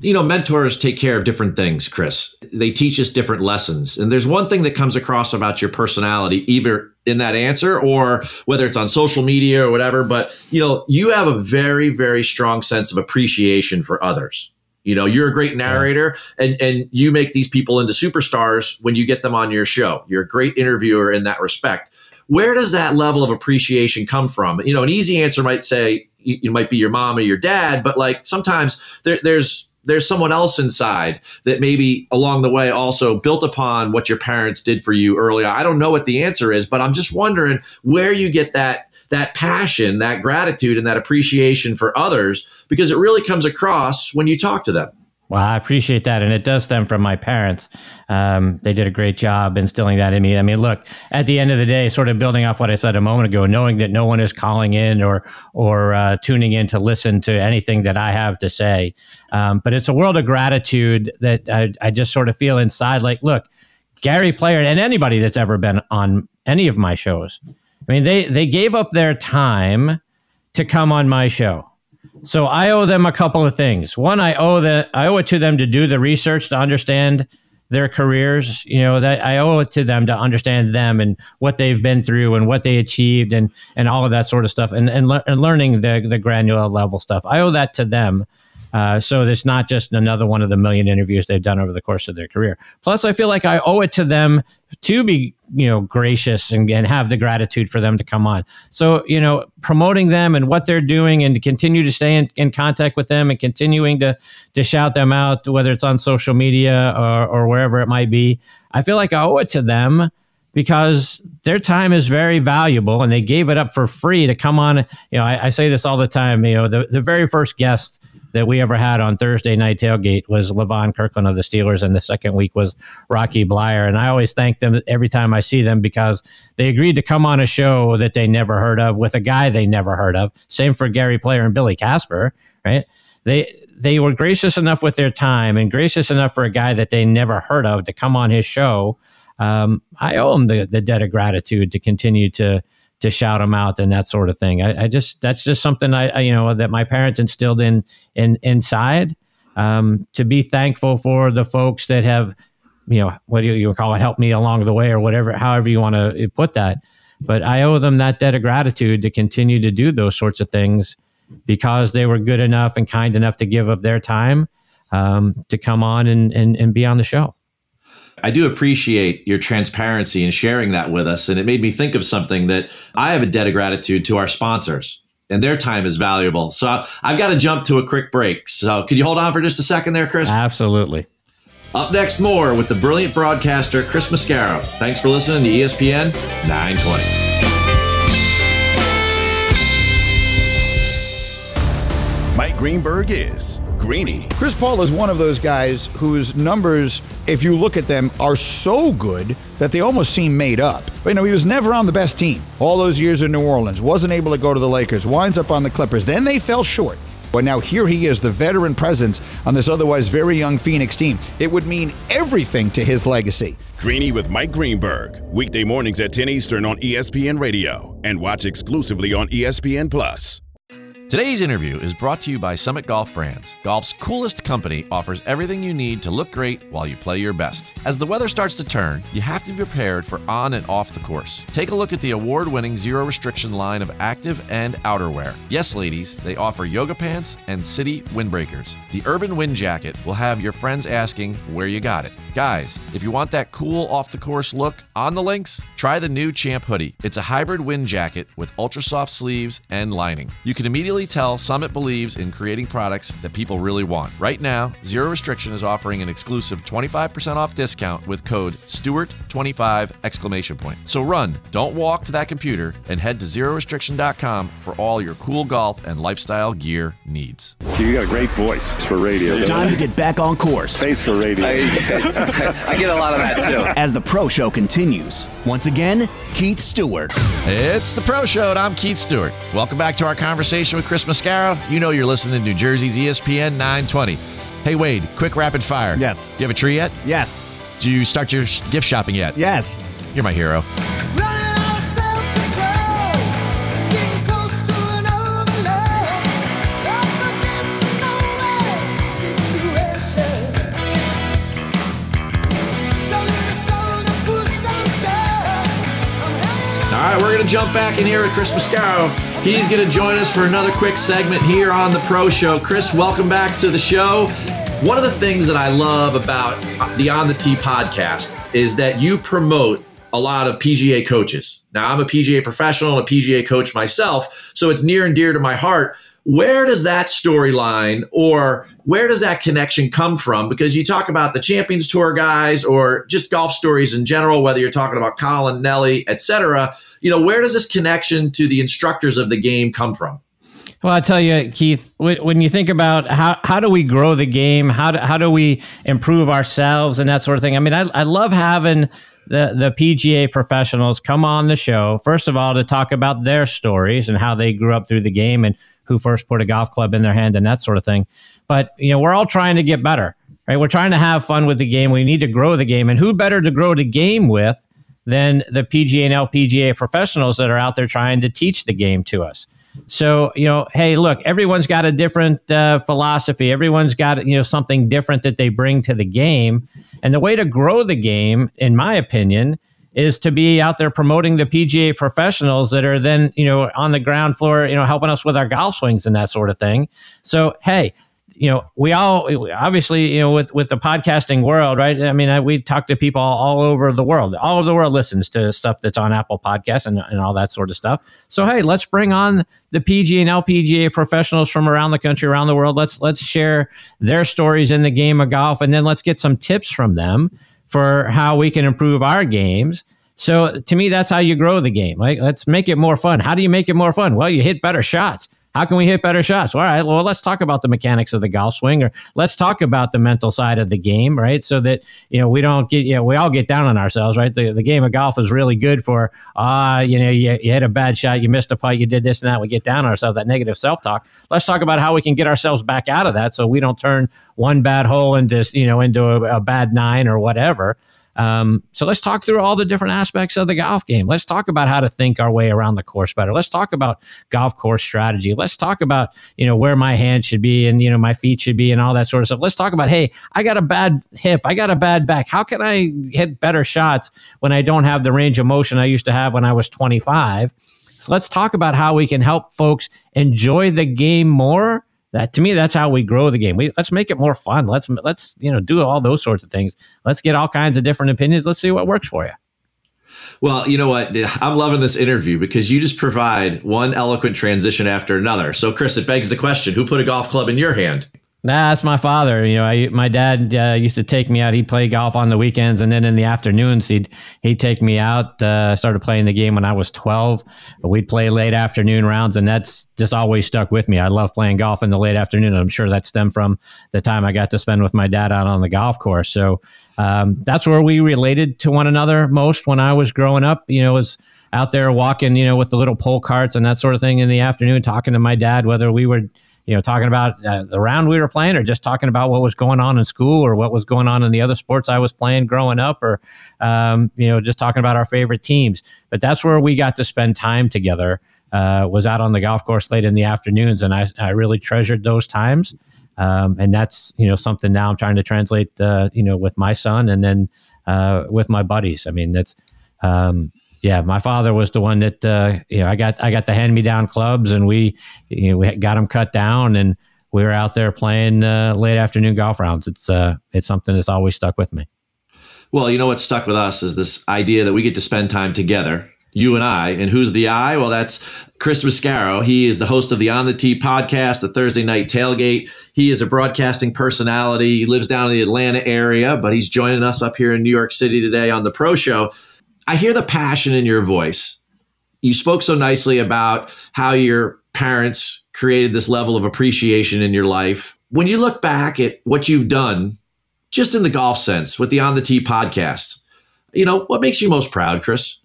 you know, mentors take care of different things, Chris. They teach us different lessons. And there's one thing that comes across about your personality, either in that answer or whether it's on social media or whatever. But, you know, you have a very, very strong sense of appreciation for others. You know, you're a great narrator and, and you make these people into superstars when you get them on your show. You're a great interviewer in that respect. Where does that level of appreciation come from? You know, an easy answer might say, you, might be your mom or your dad, but like sometimes there, there's there's someone else inside that maybe along the way also built upon what your parents did for you early on. I don't know what the answer is, but I'm just wondering where you get that that passion, that gratitude and that appreciation for others because it really comes across when you talk to them. Well, I appreciate that. And it does stem from my parents. Um, they did a great job instilling that in me. I mean, look, at the end of the day, sort of building off what I said a moment ago, knowing that no one is calling in or, or uh, tuning in to listen to anything that I have to say. Um, but it's a world of gratitude that I, I just sort of feel inside like, look, Gary Player and anybody that's ever been on any of my shows, I mean, they, they gave up their time to come on my show so I owe them a couple of things. One, I owe that I owe it to them to do the research to understand their careers. You know that I owe it to them to understand them and what they've been through and what they achieved and and all of that sort of stuff and and, le- and learning the the granular level stuff. I owe that to them. Uh, so it's not just another one of the million interviews they've done over the course of their career. Plus, I feel like I owe it to them to be, you know, gracious and, and have the gratitude for them to come on. So, you know, promoting them and what they're doing and to continue to stay in, in contact with them and continuing to to shout them out, whether it's on social media or, or wherever it might be. I feel like I owe it to them because their time is very valuable and they gave it up for free to come on. You know, I, I say this all the time. You know, the, the very first guest that we ever had on Thursday night tailgate was Levon Kirkland of the Steelers, and the second week was Rocky Bleier. And I always thank them every time I see them because they agreed to come on a show that they never heard of with a guy they never heard of. Same for Gary Player and Billy Casper, right? They they were gracious enough with their time and gracious enough for a guy that they never heard of to come on his show. Um, I owe them the, the debt of gratitude to continue to to shout them out and that sort of thing. I, I just that's just something I, I, you know that my parents instilled in in inside. Um, to be thankful for the folks that have, you know, what do you, you call it, help me along the way or whatever, however you want to put that. But I owe them that debt of gratitude to continue to do those sorts of things because they were good enough and kind enough to give of their time um, to come on and, and, and be on the show. I do appreciate your transparency and sharing that with us. And it made me think of something that I have a debt of gratitude to our sponsors, and their time is valuable. So I've got to jump to a quick break. So could you hold on for just a second there, Chris? Absolutely. Up next, more with the brilliant broadcaster, Chris Mascaro. Thanks for listening to ESPN 920. Mike Greenberg is Greeny. Chris Paul is one of those guys whose numbers, if you look at them, are so good that they almost seem made up. But, you know, he was never on the best team. All those years in New Orleans, wasn't able to go to the Lakers, winds up on the Clippers. Then they fell short. But now here he is, the veteran presence on this otherwise very young Phoenix team. It would mean everything to his legacy. Greeny with Mike Greenberg. Weekday mornings at 10 Eastern on ESPN Radio and watch exclusively on ESPN Plus. Today's interview is brought to you by Summit Golf Brands. Golf's coolest company offers everything you need to look great while you play your best. As the weather starts to turn, you have to be prepared for on and off the course. Take a look at the award winning zero restriction line of active and outerwear. Yes, ladies, they offer yoga pants and city windbreakers. The Urban Wind Jacket will have your friends asking where you got it. Guys, if you want that cool off the course look on the links, try the new Champ hoodie. It's a hybrid wind jacket with ultra soft sleeves and lining. You can immediately tell Summit believes in creating products that people really want. Right now, Zero Restriction is offering an exclusive 25% off discount with code Stewart25 exclamation point. So run, don't walk to that computer and head to zerorestriction.com for all your cool golf and lifestyle gear needs. You got a great voice for radio. Time to get back on course. Face for radio. I get a lot of that too. As the pro show continues. Once again, Keith Stewart. It's the Pro Show, and I'm Keith Stewart. Welcome back to our conversation with Chris Mascaro. You know you're listening to New Jersey's ESPN 920. Hey, Wade, quick rapid fire. Yes. Do you have a tree yet? Yes. Do you start your gift shopping yet? Yes. You're my hero. All right, we're going to jump back in here with Chris Mascaro. He's going to join us for another quick segment here on the Pro Show. Chris, welcome back to the show. One of the things that I love about the On the Tee podcast is that you promote a lot of PGA coaches. Now, I'm a PGA professional and a PGA coach myself, so it's near and dear to my heart. Where does that storyline or where does that connection come from? Because you talk about the Champions Tour guys or just golf stories in general, whether you're talking about Colin, Nelly, etc. You know, where does this connection to the instructors of the game come from? Well, I tell you, Keith, when you think about how, how do we grow the game, how do, how do we improve ourselves and that sort of thing. I mean, I, I love having the, the PGA professionals come on the show, first of all, to talk about their stories and how they grew up through the game and who first put a golf club in their hand and that sort of thing. But, you know, we're all trying to get better, right? We're trying to have fun with the game. We need to grow the game. And who better to grow the game with than the PGA and LPGA professionals that are out there trying to teach the game to us? So, you know, hey, look, everyone's got a different uh, philosophy. Everyone's got, you know, something different that they bring to the game. And the way to grow the game, in my opinion, is to be out there promoting the PGA professionals that are then, you know, on the ground floor, you know, helping us with our golf swings and that sort of thing. So, hey, you know, we all obviously, you know, with with the podcasting world, right? I mean, I, we talk to people all, over the world. All over the world listens to stuff that's on Apple Podcasts and, and all that sort of stuff. So, hey, let's bring on the PGA and LPGA professionals from around the country, around the world. Let's let's share their stories in the game of golf, and then let's get some tips from them for how we can improve our games. So to me, that's how you grow the game. Like, let's make it more fun. How do you make it more fun? Well, you hit better shots. How can we hit better shots? All right, well, let's talk about the mechanics of the golf swing, or let's talk about the mental side of the game, right? So that you know we don't get, you know, we all get down on ourselves, right? The, the game of golf is really good for, ah, uh, you know, you, you hit a bad shot, you missed a putt, you did this and that. We get down on ourselves, that negative self talk. Let's talk about how we can get ourselves back out of that, so we don't turn one bad hole into, you know, into a, a bad nine or whatever. Um, so let's talk through all the different aspects of the golf game. Let's talk about how to think our way around the course better. Let's talk about golf course strategy. Let's talk about, you know, where my hand should be and, you know, my feet should be and all that sort of stuff. Let's talk about, hey, I got a bad hip. I got a bad back. How can I hit better shots when I don't have the range of motion I used to have when I was 25? So let's talk about how we can help folks enjoy the game more. That to me, that's how we grow the game. We let's make it more fun. Let's let's you know do all those sorts of things. Let's get all kinds of different opinions. Let's see what works for you. Well, you know what? I'm loving this interview because you just provide one eloquent transition after another. So, Chris, it begs the question who put a golf club in your hand? Nah, that's my father. You know, I, my dad uh, used to take me out. He'd play golf on the weekends, and then in the afternoons, he'd he'd take me out. Uh, started playing the game when I was twelve. We'd play late afternoon rounds, and that's just always stuck with me. I love playing golf in the late afternoon. I'm sure that stemmed from the time I got to spend with my dad out on the golf course. So um, that's where we related to one another most when I was growing up. You know, was out there walking, you know, with the little pull carts and that sort of thing in the afternoon, talking to my dad, whether we were you know, talking about uh, the round we were playing, or just talking about what was going on in school, or what was going on in the other sports I was playing growing up, or um, you know, just talking about our favorite teams. But that's where we got to spend time together. Uh, was out on the golf course late in the afternoons, and I, I really treasured those times. Um, and that's you know something now I'm trying to translate, uh, you know, with my son, and then uh, with my buddies. I mean, that's um, yeah, my father was the one that uh, you know I got I got the hand me down clubs and we you know, we got them cut down and we were out there playing uh, late afternoon golf rounds. It's uh, it's something that's always stuck with me. Well, you know what's stuck with us is this idea that we get to spend time together, you and I. And who's the I? Well, that's Chris Mascaro. He is the host of the On the Tee podcast, the Thursday Night Tailgate. He is a broadcasting personality. He lives down in the Atlanta area, but he's joining us up here in New York City today on the Pro Show. I hear the passion in your voice. You spoke so nicely about how your parents created this level of appreciation in your life. When you look back at what you've done, just in the golf sense with the On the Tee podcast, you know, what makes you most proud, Chris?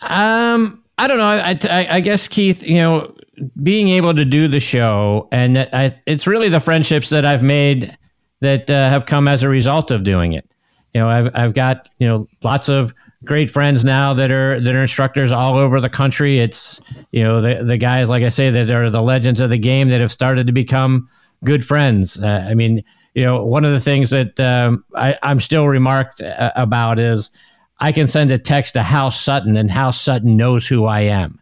Um, I don't know. I, I, I guess Keith, you know, being able to do the show and I, it's really the friendships that I've made that uh, have come as a result of doing it. You know, I've, I've got, you know, lots of great friends now that are that are instructors all over the country. It's you know the the guys like I say that are the legends of the game that have started to become good friends. Uh, I mean, you know, one of the things that um, I, I'm still remarked uh, about is I can send a text to Hal Sutton, and Hal Sutton knows who I am,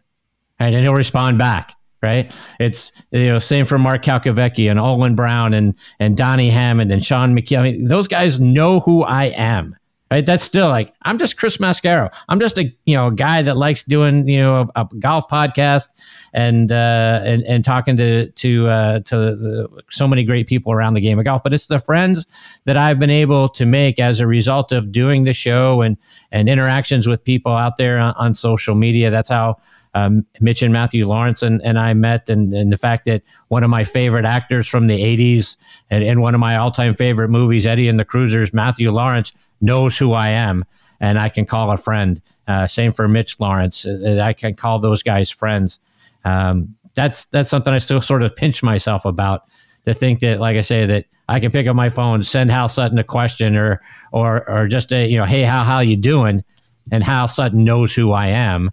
and he'll respond back. Right, it's you know same for Mark Calcavecchia and Olin Browne and and Donnie Hammond and Shaun Micheel. I mean, those guys know who I am, right? That's still like I'm just Chris Mascaro. I'm just a you know a guy that likes doing you know a, a golf podcast and uh, and and talking to to uh, to the, so many great people around the game of golf. But it's the friends that I've been able to make as a result of doing the show and and interactions with people out there on, on social media. That's how. Um, Mitch and Matthew Lawrence and, and I met, and, and the fact that one of my favorite actors from the 80s and, and one of my all time favorite movies, Eddie and the Cruisers, Matthew Lawrence, knows who I am and I can call a friend. Uh, same for Mitch Lawrence. Uh, I can call those guys friends. Um, that's that's something I still sort of pinch myself about to think that, like I say, that I can pick up my phone, send Hal Sutton a question, or or or just a you know, hey, how how you doing? And Hal Sutton knows who I am,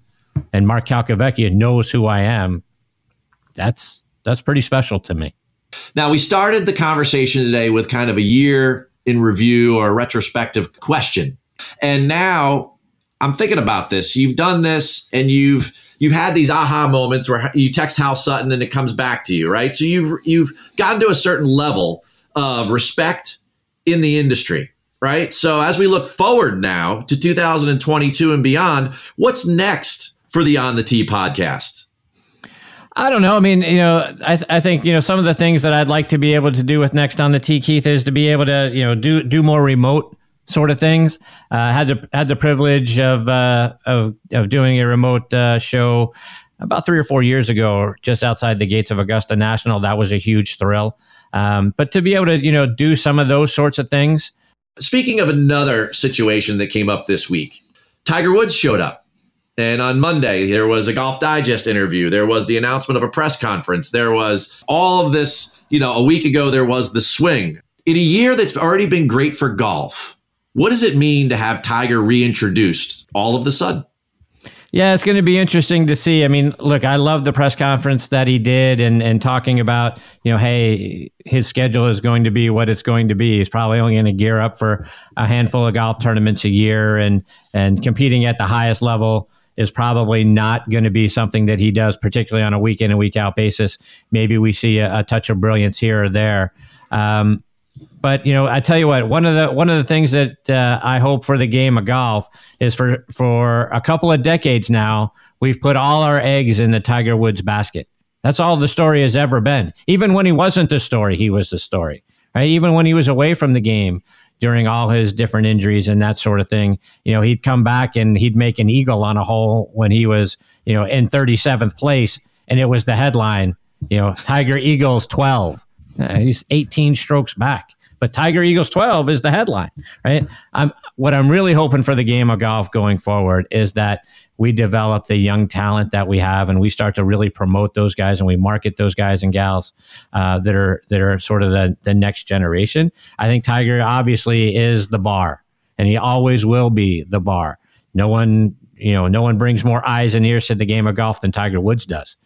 and Mark Calcavecchia knows who I am. That's that's pretty special to me. Now we started the conversation today with kind of a year in review or a retrospective question. And now I'm thinking about this. You've done this and you've you've had these aha moments where you text Hal Sutton and it comes back to you, right? So you've you've gotten to a certain level of respect in the industry, right? So as we look forward now to 2022 and beyond, what's next for the On the Tee podcast? I don't know. I mean, you know, I, th- I think you know some of the things that I'd like to be able to do with next on the Tee Keith is to be able to you know do do more remote sort of things. Uh, had the had the privilege of uh, of of doing a remote uh, show about three or four years ago, just outside the gates of Augusta National. That was a huge thrill. Um, but to be able to you know do some of those sorts of things. Speaking of another situation that came up this week, Tiger Woods showed up. And on Monday, there was a Golf Digest interview. There was the announcement of a press conference. There was all of this, you know, a week ago, there was the swing. In a year that's already been great for golf, what does it mean to have Tiger reintroduced all of the sudden? Yeah, it's going to be interesting to see. I mean, look, I love the press conference that he did and, and talking about, you know, hey, his schedule is going to be what it's going to be. He's probably only going to gear up for a handful of golf tournaments a year and and competing at the highest level is probably not going to be something that he does, particularly on a week in and week out basis. Maybe we see a, a touch of brilliance here or there. Um, but you know, I tell you what, one of the one of the things that uh, I hope for the game of golf is for for a couple of decades now, we've put all our eggs in the Tiger Woods basket. That's all the story has ever been. Even when he wasn't the story, he was the story. Right? Even when he was away from the game during all his different injuries and that sort of thing, you know, he'd come back and he'd make an eagle on a hole when he was, you know, in 37th place, and it was the headline, you know, Tiger Eagles 12. Uh, he's 18 strokes back but Tiger Eagles 12 is the headline, right? I'm, what I'm really hoping for the game of golf going forward is that we develop the young talent that we have and we start to really promote those guys and we market those guys and gals uh, that are that are sort of the, the next generation. I think Tiger obviously is the bar and he always will be the bar. No one, you know, no one brings more eyes and ears to the game of golf than Tiger Woods does.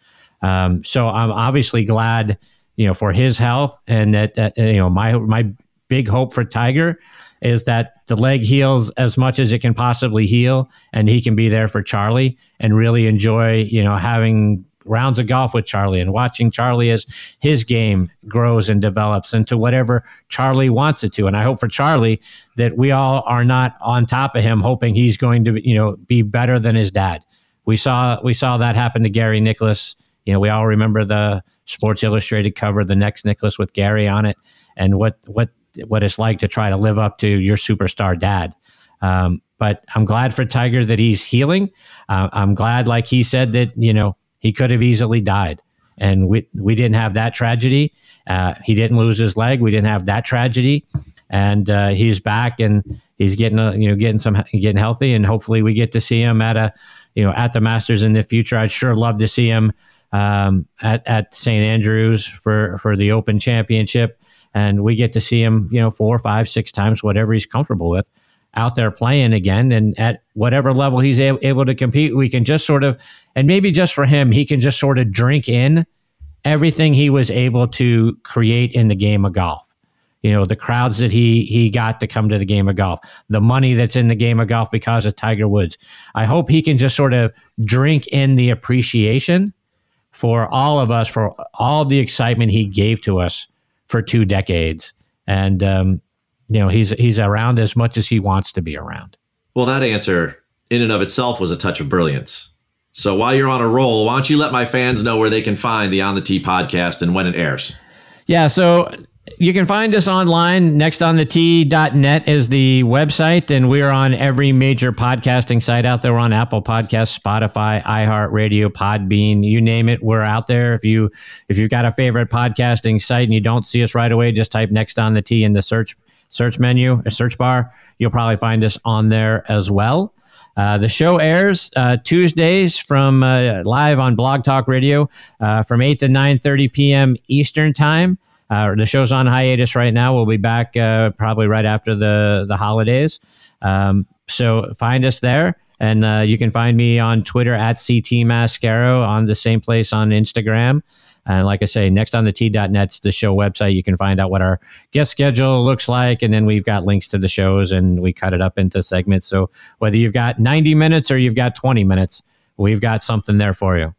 Um, so I'm obviously glad, you know, for his health and that, that you know my my big hope for Tiger is that the leg heals as much as it can possibly heal, and he can be there for Charlie and really enjoy, you know, having rounds of golf with Charlie and watching Charlie as his game grows and develops into whatever Charlie wants it to. And I hope for Charlie that we all are not on top of him, hoping he's going to, you know, be better than his dad. We saw we saw that happen to Gary Nicklaus. You know, we all remember the Sports Illustrated cover, the next Nicklaus with Gary on it, and what what what it's like to try to live up to your superstar dad. Um, but I'm glad for Tiger that he's healing. Uh, I'm glad, like he said, that you know he could have easily died, and we we didn't have that tragedy. Uh, he didn't lose his leg. We didn't have that tragedy, and uh, he's back and he's getting uh, you know getting some getting healthy, and hopefully we get to see him at a you know at the Masters in the future. I'd sure love to see him um, at at St Andrews for for the Open Championship and we get to see him, you know, four, five, six times, whatever he's comfortable with, out there playing again, and at whatever level he's a- able to compete, we can just sort of, and maybe just for him, he can just sort of drink in everything he was able to create in the game of golf. You know, the crowds that he he got to come to the game of golf, the money that's in the game of golf because of Tiger Woods. I hope he can just sort of drink in the appreciation for all of us for all the excitement he gave to us for two decades, and um, you know he's he's around as much as he wants to be around. Well, that answer in and of itself was a touch of brilliance. So while you're on a roll, why don't you let my fans know where they can find the On the Tee podcast and when it airs? Yeah, so you can find us online. Nextonthetee.net is the website, and we're on every major podcasting site out there. We're on Apple Podcasts, Spotify, iHeartRadio, Podbean, you name it. We're out there. If you if you've got a favorite podcasting site and you don't see us right away, just type Next on the Tee in the search search menu or search bar. You'll probably find us on there as well. Uh, the show airs uh, Tuesdays from uh, live on Blog Talk Radio uh, from eight to nine thirty p.m. Eastern time. Uh, the show's on hiatus right now. We'll be back uh, probably right after the the holidays. Um, so find us there, and uh, you can find me on Twitter at CT Mascaro on the same place on Instagram. And like I say, next on the T.net's the show website. You can find out what our guest schedule looks like. And then we've got links to the shows and we cut it up into segments. So whether you've got 90 minutes or you've got 20 minutes, we've got something there for you.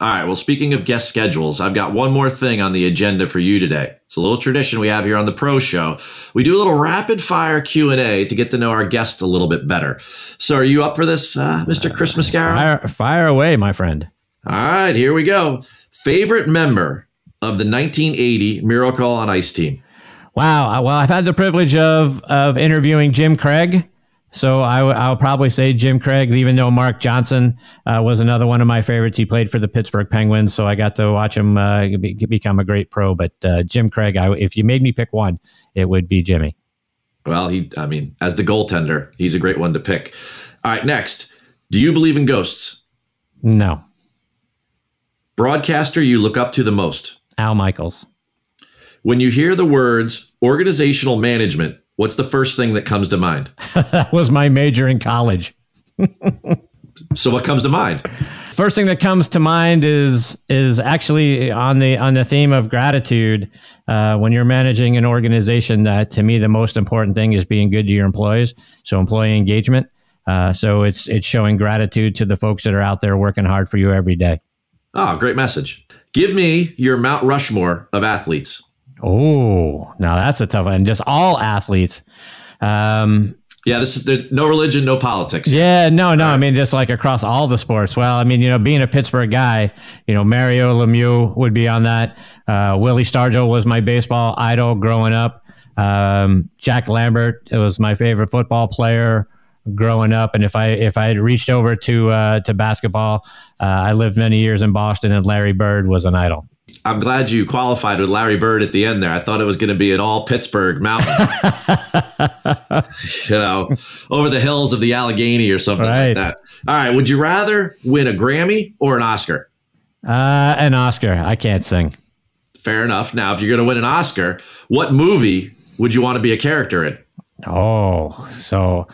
All right. Well, speaking of guest schedules, I've got one more thing on the agenda for you today. It's a little tradition we have here on the Pro Show. We do a little rapid fire Q and A to get to know our guest a little bit better. So, are you up for this, uh, Mr. Chris Mascaro? Fire, fire away, my friend. All right, here we go. Favorite member of the 1980 Miracle on Ice team? Wow. Well, I've had the privilege of of interviewing Jim Craig. So I w- I'll probably say Jim Craig, even though Mark Johnson uh, was another one of my favorites. He played for the Pittsburgh Penguins, so I got to watch him uh, be- become a great pro. But uh, Jim Craig, I, if you made me pick one, it would be Jimmy. Well, he, I mean, as the goaltender, he's a great one to pick. All right, next. Do you believe in ghosts? No. Broadcaster you look up to the most? Al Michaels. When you hear the words organizational management, what's the first thing that comes to mind? that was my major in college. so what comes to mind? First thing that comes to mind is is actually on the on the theme of gratitude. Uh, when you're managing an organization, uh, to me the most important thing is being good to your employees. So employee engagement. Uh, so it's it's showing gratitude to the folks that are out there working hard for you every day. Oh, great message. Give me your Mount Rushmore of athletes. Oh, now that's a tough one. And just all athletes. Um, Yeah, this is there, no religion, no politics. yeah, no, no. I mean, just like across all the sports. Well, I mean, you know, being a Pittsburgh guy, you know, Mario Lemieux would be on that. Uh, Willie Stargell was my baseball idol growing up. Um, Jack Lambert was my favorite football player growing up. And if I if I had reached over to uh, to basketball, uh, I lived many years in Boston, and Larry Bird was an idol. I'm glad you qualified with Larry Bird at the end there. I thought it was going to be an all Pittsburgh mountain, you know, over the hills of the Allegheny or something Right. like that. All right. Would you rather win a Grammy or an Oscar? Uh, an Oscar. I can't sing. Fair enough. Now, if you're going to win an Oscar, what movie would you want to be a character in? Oh, so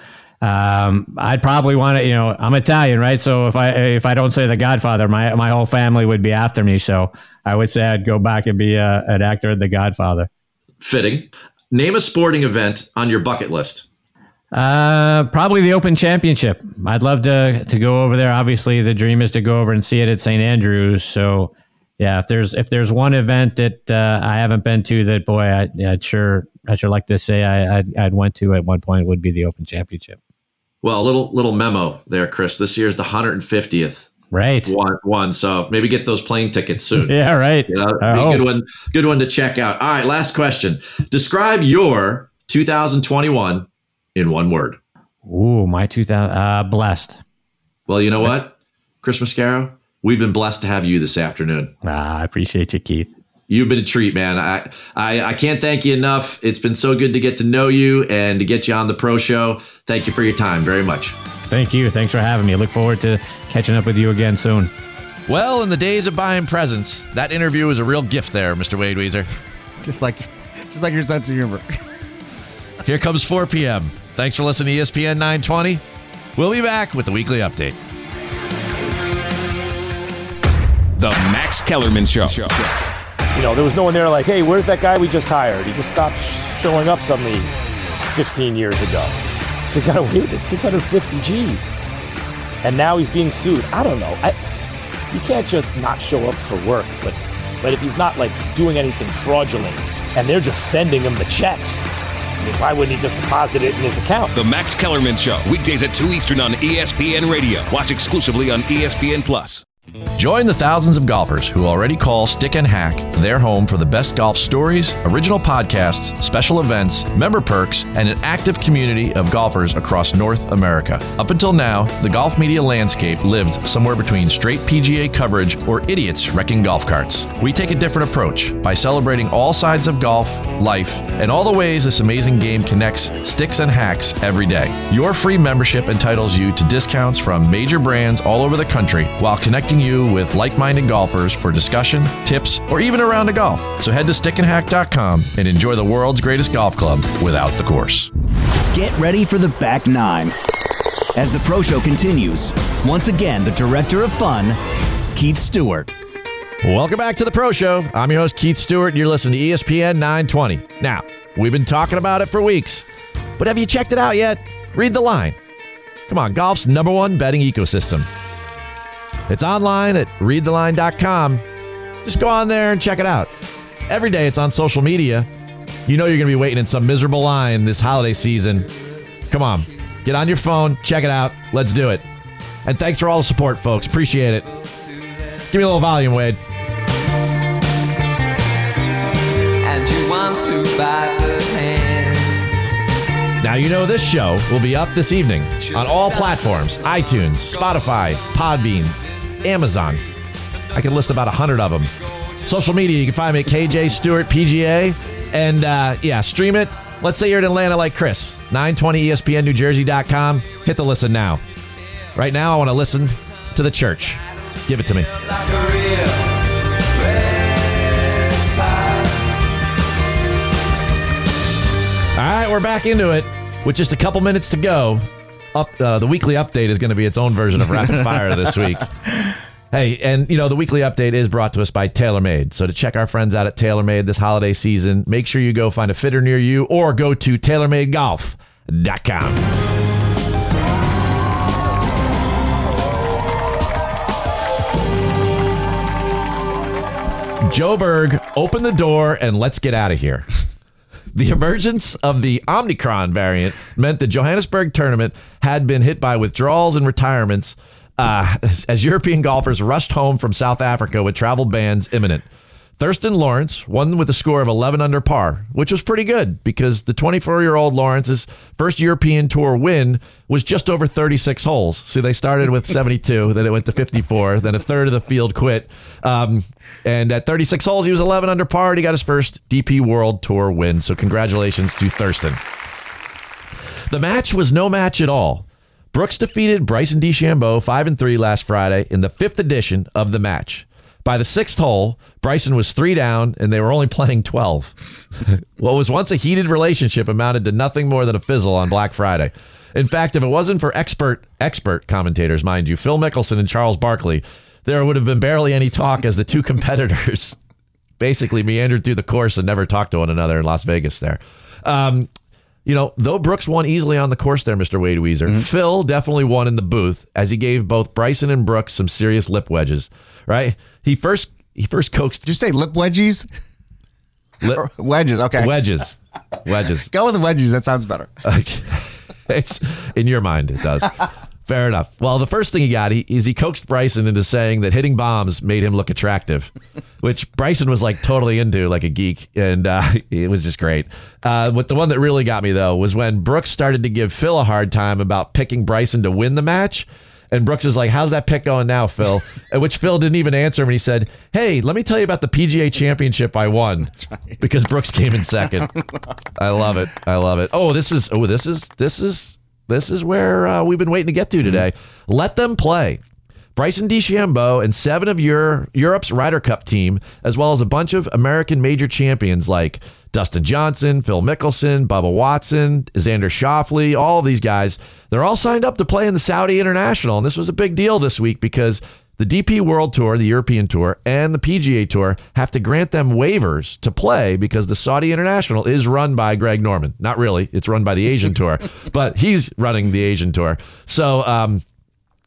um, I'd probably want to. You know, I'm Italian, right? So if I if I don't say The Godfather, my my whole family would be after me. So I would say I'd go back and be uh, an actor in The Godfather. Fitting. Name a sporting event on your bucket list. Uh, probably the Open Championship. I'd love to to go over there. Obviously, the dream is to go over and see it at St. Andrews. So, yeah, if there's if there's one event that uh, I haven't been to that boy, I, I'd sure I'd sure like to say I I'd, I'd went to at one point would be the Open Championship. Well, a little little memo there, Chris. This year's the 150th Right. one. One. So maybe get those plane tickets soon. Yeah. Right. You know, be a good one. Good one to check out. All right, last question. Describe your 2021 in one word. Ooh, my 2000 uh, blessed. Well, you know what, Chris Mascaro, we've been blessed to have you this afternoon. Ah, I appreciate you, Keith. You've been a treat, man. I, I I can't thank you enough. It's been so good to get to know you and to get you on the pro show. Thank you for your time very much. Thank you. Thanks for having me. I look forward to catching up with you again soon. Well, in the days of buying presents, that interview was a real gift there, Mr. Wade Weezer. Just like, just like your sense of humor. Here comes 4 p.m. Thanks for listening to ESPN 920. We'll be back with the weekly update. The Max Kellerman Show. You know, there was no one there like, hey, where's that guy we just hired? He just stopped showing up suddenly 15 years ago. So kind of weird. It's 650 G's. And now he's being sued. I don't know. I, you can't just not show up for work, but but if he's not like doing anything fraudulent and they're just sending him the checks, I mean, why wouldn't he just deposit it in his account? The Max Kellerman Show. Weekdays at 2 Eastern on ESPN Radio. Watch exclusively on ESPN Plus. Join the thousands of golfers who already call Stick and Hack their home for the best golf stories, original podcasts, special events, member perks, and an active community of golfers across North America. Up until now, the golf media landscape lived somewhere between straight PGA coverage or idiots wrecking golf carts. We take a different approach by celebrating all sides of golf, life, and all the ways this amazing game connects sticks and hacks every day. Your free membership entitles you to discounts from major brands all over the country while connecting you with like minded golfers for discussion, tips, or even around a round of golf. So head to stickandhack.com and enjoy the world's greatest golf club without the course. Get ready for the back nine. As the pro show continues, once again, the director of fun, Keith Stewart. Welcome back to the Pro Show. I'm your host, Keith Stewart, and you're listening to ESPN 920. Now, we've been talking about it for weeks, but have you checked it out yet? Read the line. Come on, golf's number one betting ecosystem. It's online at readtheline.com. Just go on there and check it out. Every day it's on social media. You know you're going to be waiting in some miserable line this holiday season. Come on, get on your phone, check it out. Let's do it. And thanks for all the support, folks. Appreciate it. Give me a little volume, Wade. And you want to buy the land. Now, you know this show will be up this evening on all platforms iTunes, Spotify, Podbean, Amazon. I can list about 100 of them. Social media, you can find me at KJ Stewart PGA. And uh, yeah, stream it. Let's say you're in Atlanta like Chris, 920 ESPNNewJersey.com. Hit the listen now. Right now, I want to listen to the church. Give it to me. All right, we're back into it with just a couple minutes to go up uh, the weekly update is going to be its own version of rapid fire this week. Hey, and you know, the weekly update is brought to us by TaylorMade. So to check our friends out at TaylorMade this holiday season, make sure you go find a fitter near you or go to TaylorMadeGolf.com. Joburg, open the door and let's get out of here. The emergence of the Omicron variant meant the Johannesburg tournament had been hit by withdrawals and retirements uh, as, as European golfers rushed home from South Africa with travel bans imminent. Thriston Lawrence won with a score of 11 under par, which was pretty good because the 24 year old Lawrence's first European Tour win was just over 36 holes. See, they started with 72, then it went to 54, then a third of the field quit. Um, and at 36 holes, he was 11 under par. And he got his first DP World Tour win. So, congratulations to Thurston. The match was no match at all. Brooks defeated Bryson DeChambeau 5 and 3 last Friday in the fifth edition of the match. By the sixth hole, Bryson was three down and they were only playing 12. what was once a heated relationship amounted to nothing more than a fizzle on Black Friday. In fact, if it wasn't for expert expert commentators, mind you, Phil Mickelson and Charles Barkley, there would have been barely any talk as the two competitors basically meandered through the course and never talked to one another in Las Vegas there. Um, you know, though Brooks won easily on the course there, Mr. Wade Weezer, mm-hmm. Phil definitely won in the booth as he gave both Bryson and Brooks some serious lip wedges. Right? He first he first coaxed. Did you say lip wedgies? Lip, wedges. Okay. wedges, wedges. Go with the wedgies. That sounds better. it's in your mind. It does. Fair enough. Well, the first thing he got he, is he coaxed Bryson into saying that hitting bombs made him look attractive, which Bryson was like totally into, like a geek, and uh, it was just great. Uh, but the one that really got me though was when Brooks started to give Phil a hard time about picking Bryson to win the match. And Brooks is like, "How's that pick going now, Phil?" At which Phil didn't even answer him, and he said, "Hey, let me tell you about the PGA Championship I won because Brooks came in second. I love it. I love it. Oh, this is oh, this is this is this is where uh, we've been waiting to get to today. Let them play. Bryson DeChambeau and seven of your Europe's Ryder Cup team, as well as a bunch of American major champions like Dustin Johnson, Phil Mickelson, Bubba Watson, Xander Schauffele, all of these guys, they're all signed up to play in the Saudi International. And this was a big deal this week because the DP World Tour, the European Tour, and the PGA Tour have to grant them waivers to play because the Saudi International is run by Greg Norman. Not really, it's run by the Asian Tour, but he's running the Asian Tour. So, um,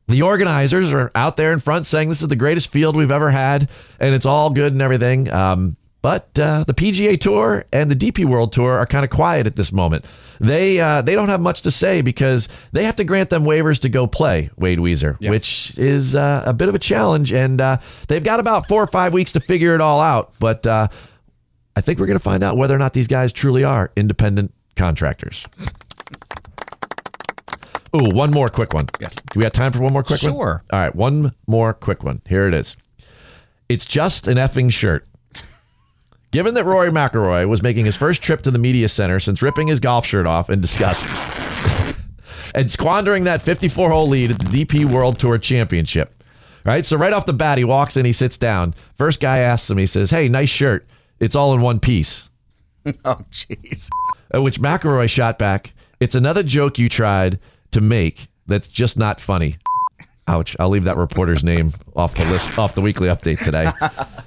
the organizers are out there in front saying this is the greatest field we've ever had, and it's all good and everything. Um, but uh, the PGA Tour and the DP World Tour are kind of quiet at this moment. They uh, they don't have much to say because they have to grant them waivers to go play Wade Weezer, which is uh, a bit of a challenge, and uh, they've got about four or five weeks to figure it all out. But uh, I think we're going to find out whether or not these guys truly are independent contractors. Ooh, one more quick one. Yes. Do we have time for one more quick one? Sure. All right, one more quick one. Here it is. It's just an effing shirt. Given that Rory McIlroy was making his first trip to the media center since ripping his golf shirt off in disgust and squandering that 54 hole lead at the DP World Tour Championship. Right? So, right off the bat, he walks in, he sits down. First guy asks him, he says, Hey, nice shirt. It's all in one piece. oh, jeez. At which McIlroy shot back, It's another joke you tried to make that's just not funny. Ouch. I'll leave that reporter's name off the list, off the weekly update today.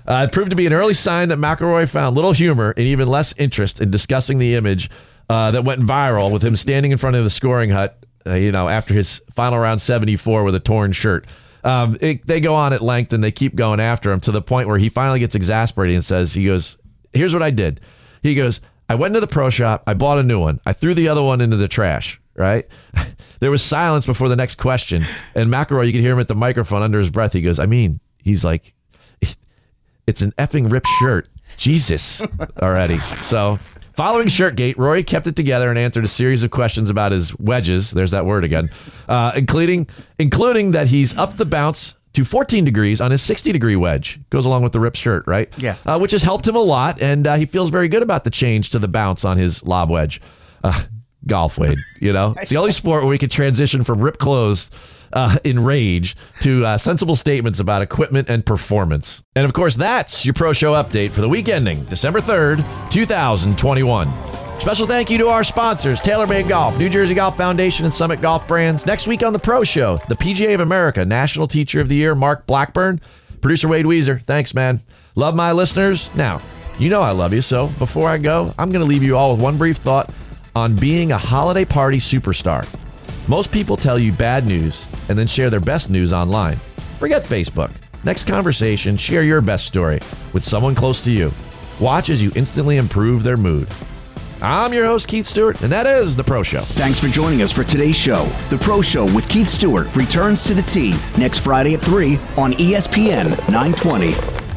Uh, it proved to be an early sign that McIlroy found little humor and even less interest in discussing the image uh, that went viral with him standing in front of the scoring hut, uh, you know, after his final round 74 with a torn shirt. Um, it, they go on at length and they keep going after him to the point where he finally gets exasperated and says, he goes, here's what I did. He goes, I went into the pro shop. I bought a new one. I threw the other one into the trash. Right. There was silence before the next question. And McIlroy, you could hear him at the microphone under his breath. He goes, I mean, he's like, it's an effing ripped shirt. Jesus already. So following Shirtgate, Rory kept it together and answered a series of questions about his wedges. There's that word again, uh, including including that he's up the bounce to 14 degrees on his 60 degree wedge. Goes along with the ripped shirt, right? Yes. Uh, which has helped him a lot, and uh, he feels very good about the change to the bounce on his lob wedge. Golf, Wade. You know, it's the only sport where we could transition from ripped clothes uh, in rage to uh, sensible statements about equipment and performance. And of course, that's your Pro Show update for the week ending December 3rd, 2021. Special thank you to our sponsors, TaylorMade Golf, New Jersey Golf Foundation, and Summit Golf Brands. Next week on the Pro Show, the PGA of America National Teacher of the Year, Mark Blackburn. Producer Wade Weezer, thanks, man. Love my listeners. Now, you know I love you, so before I go, I'm going to leave you all with one brief thought on being a holiday party superstar. Most people tell you bad news and then share their best news online. Forget Facebook. Next conversation, share your best story with someone close to you. Watch as you instantly improve their mood. I'm your host, Keith Stewart, and that is The Pro Show. Thanks for joining us for today's show. The Pro Show with Keith Stewart returns to the T next Friday at 3 on ESPN 920.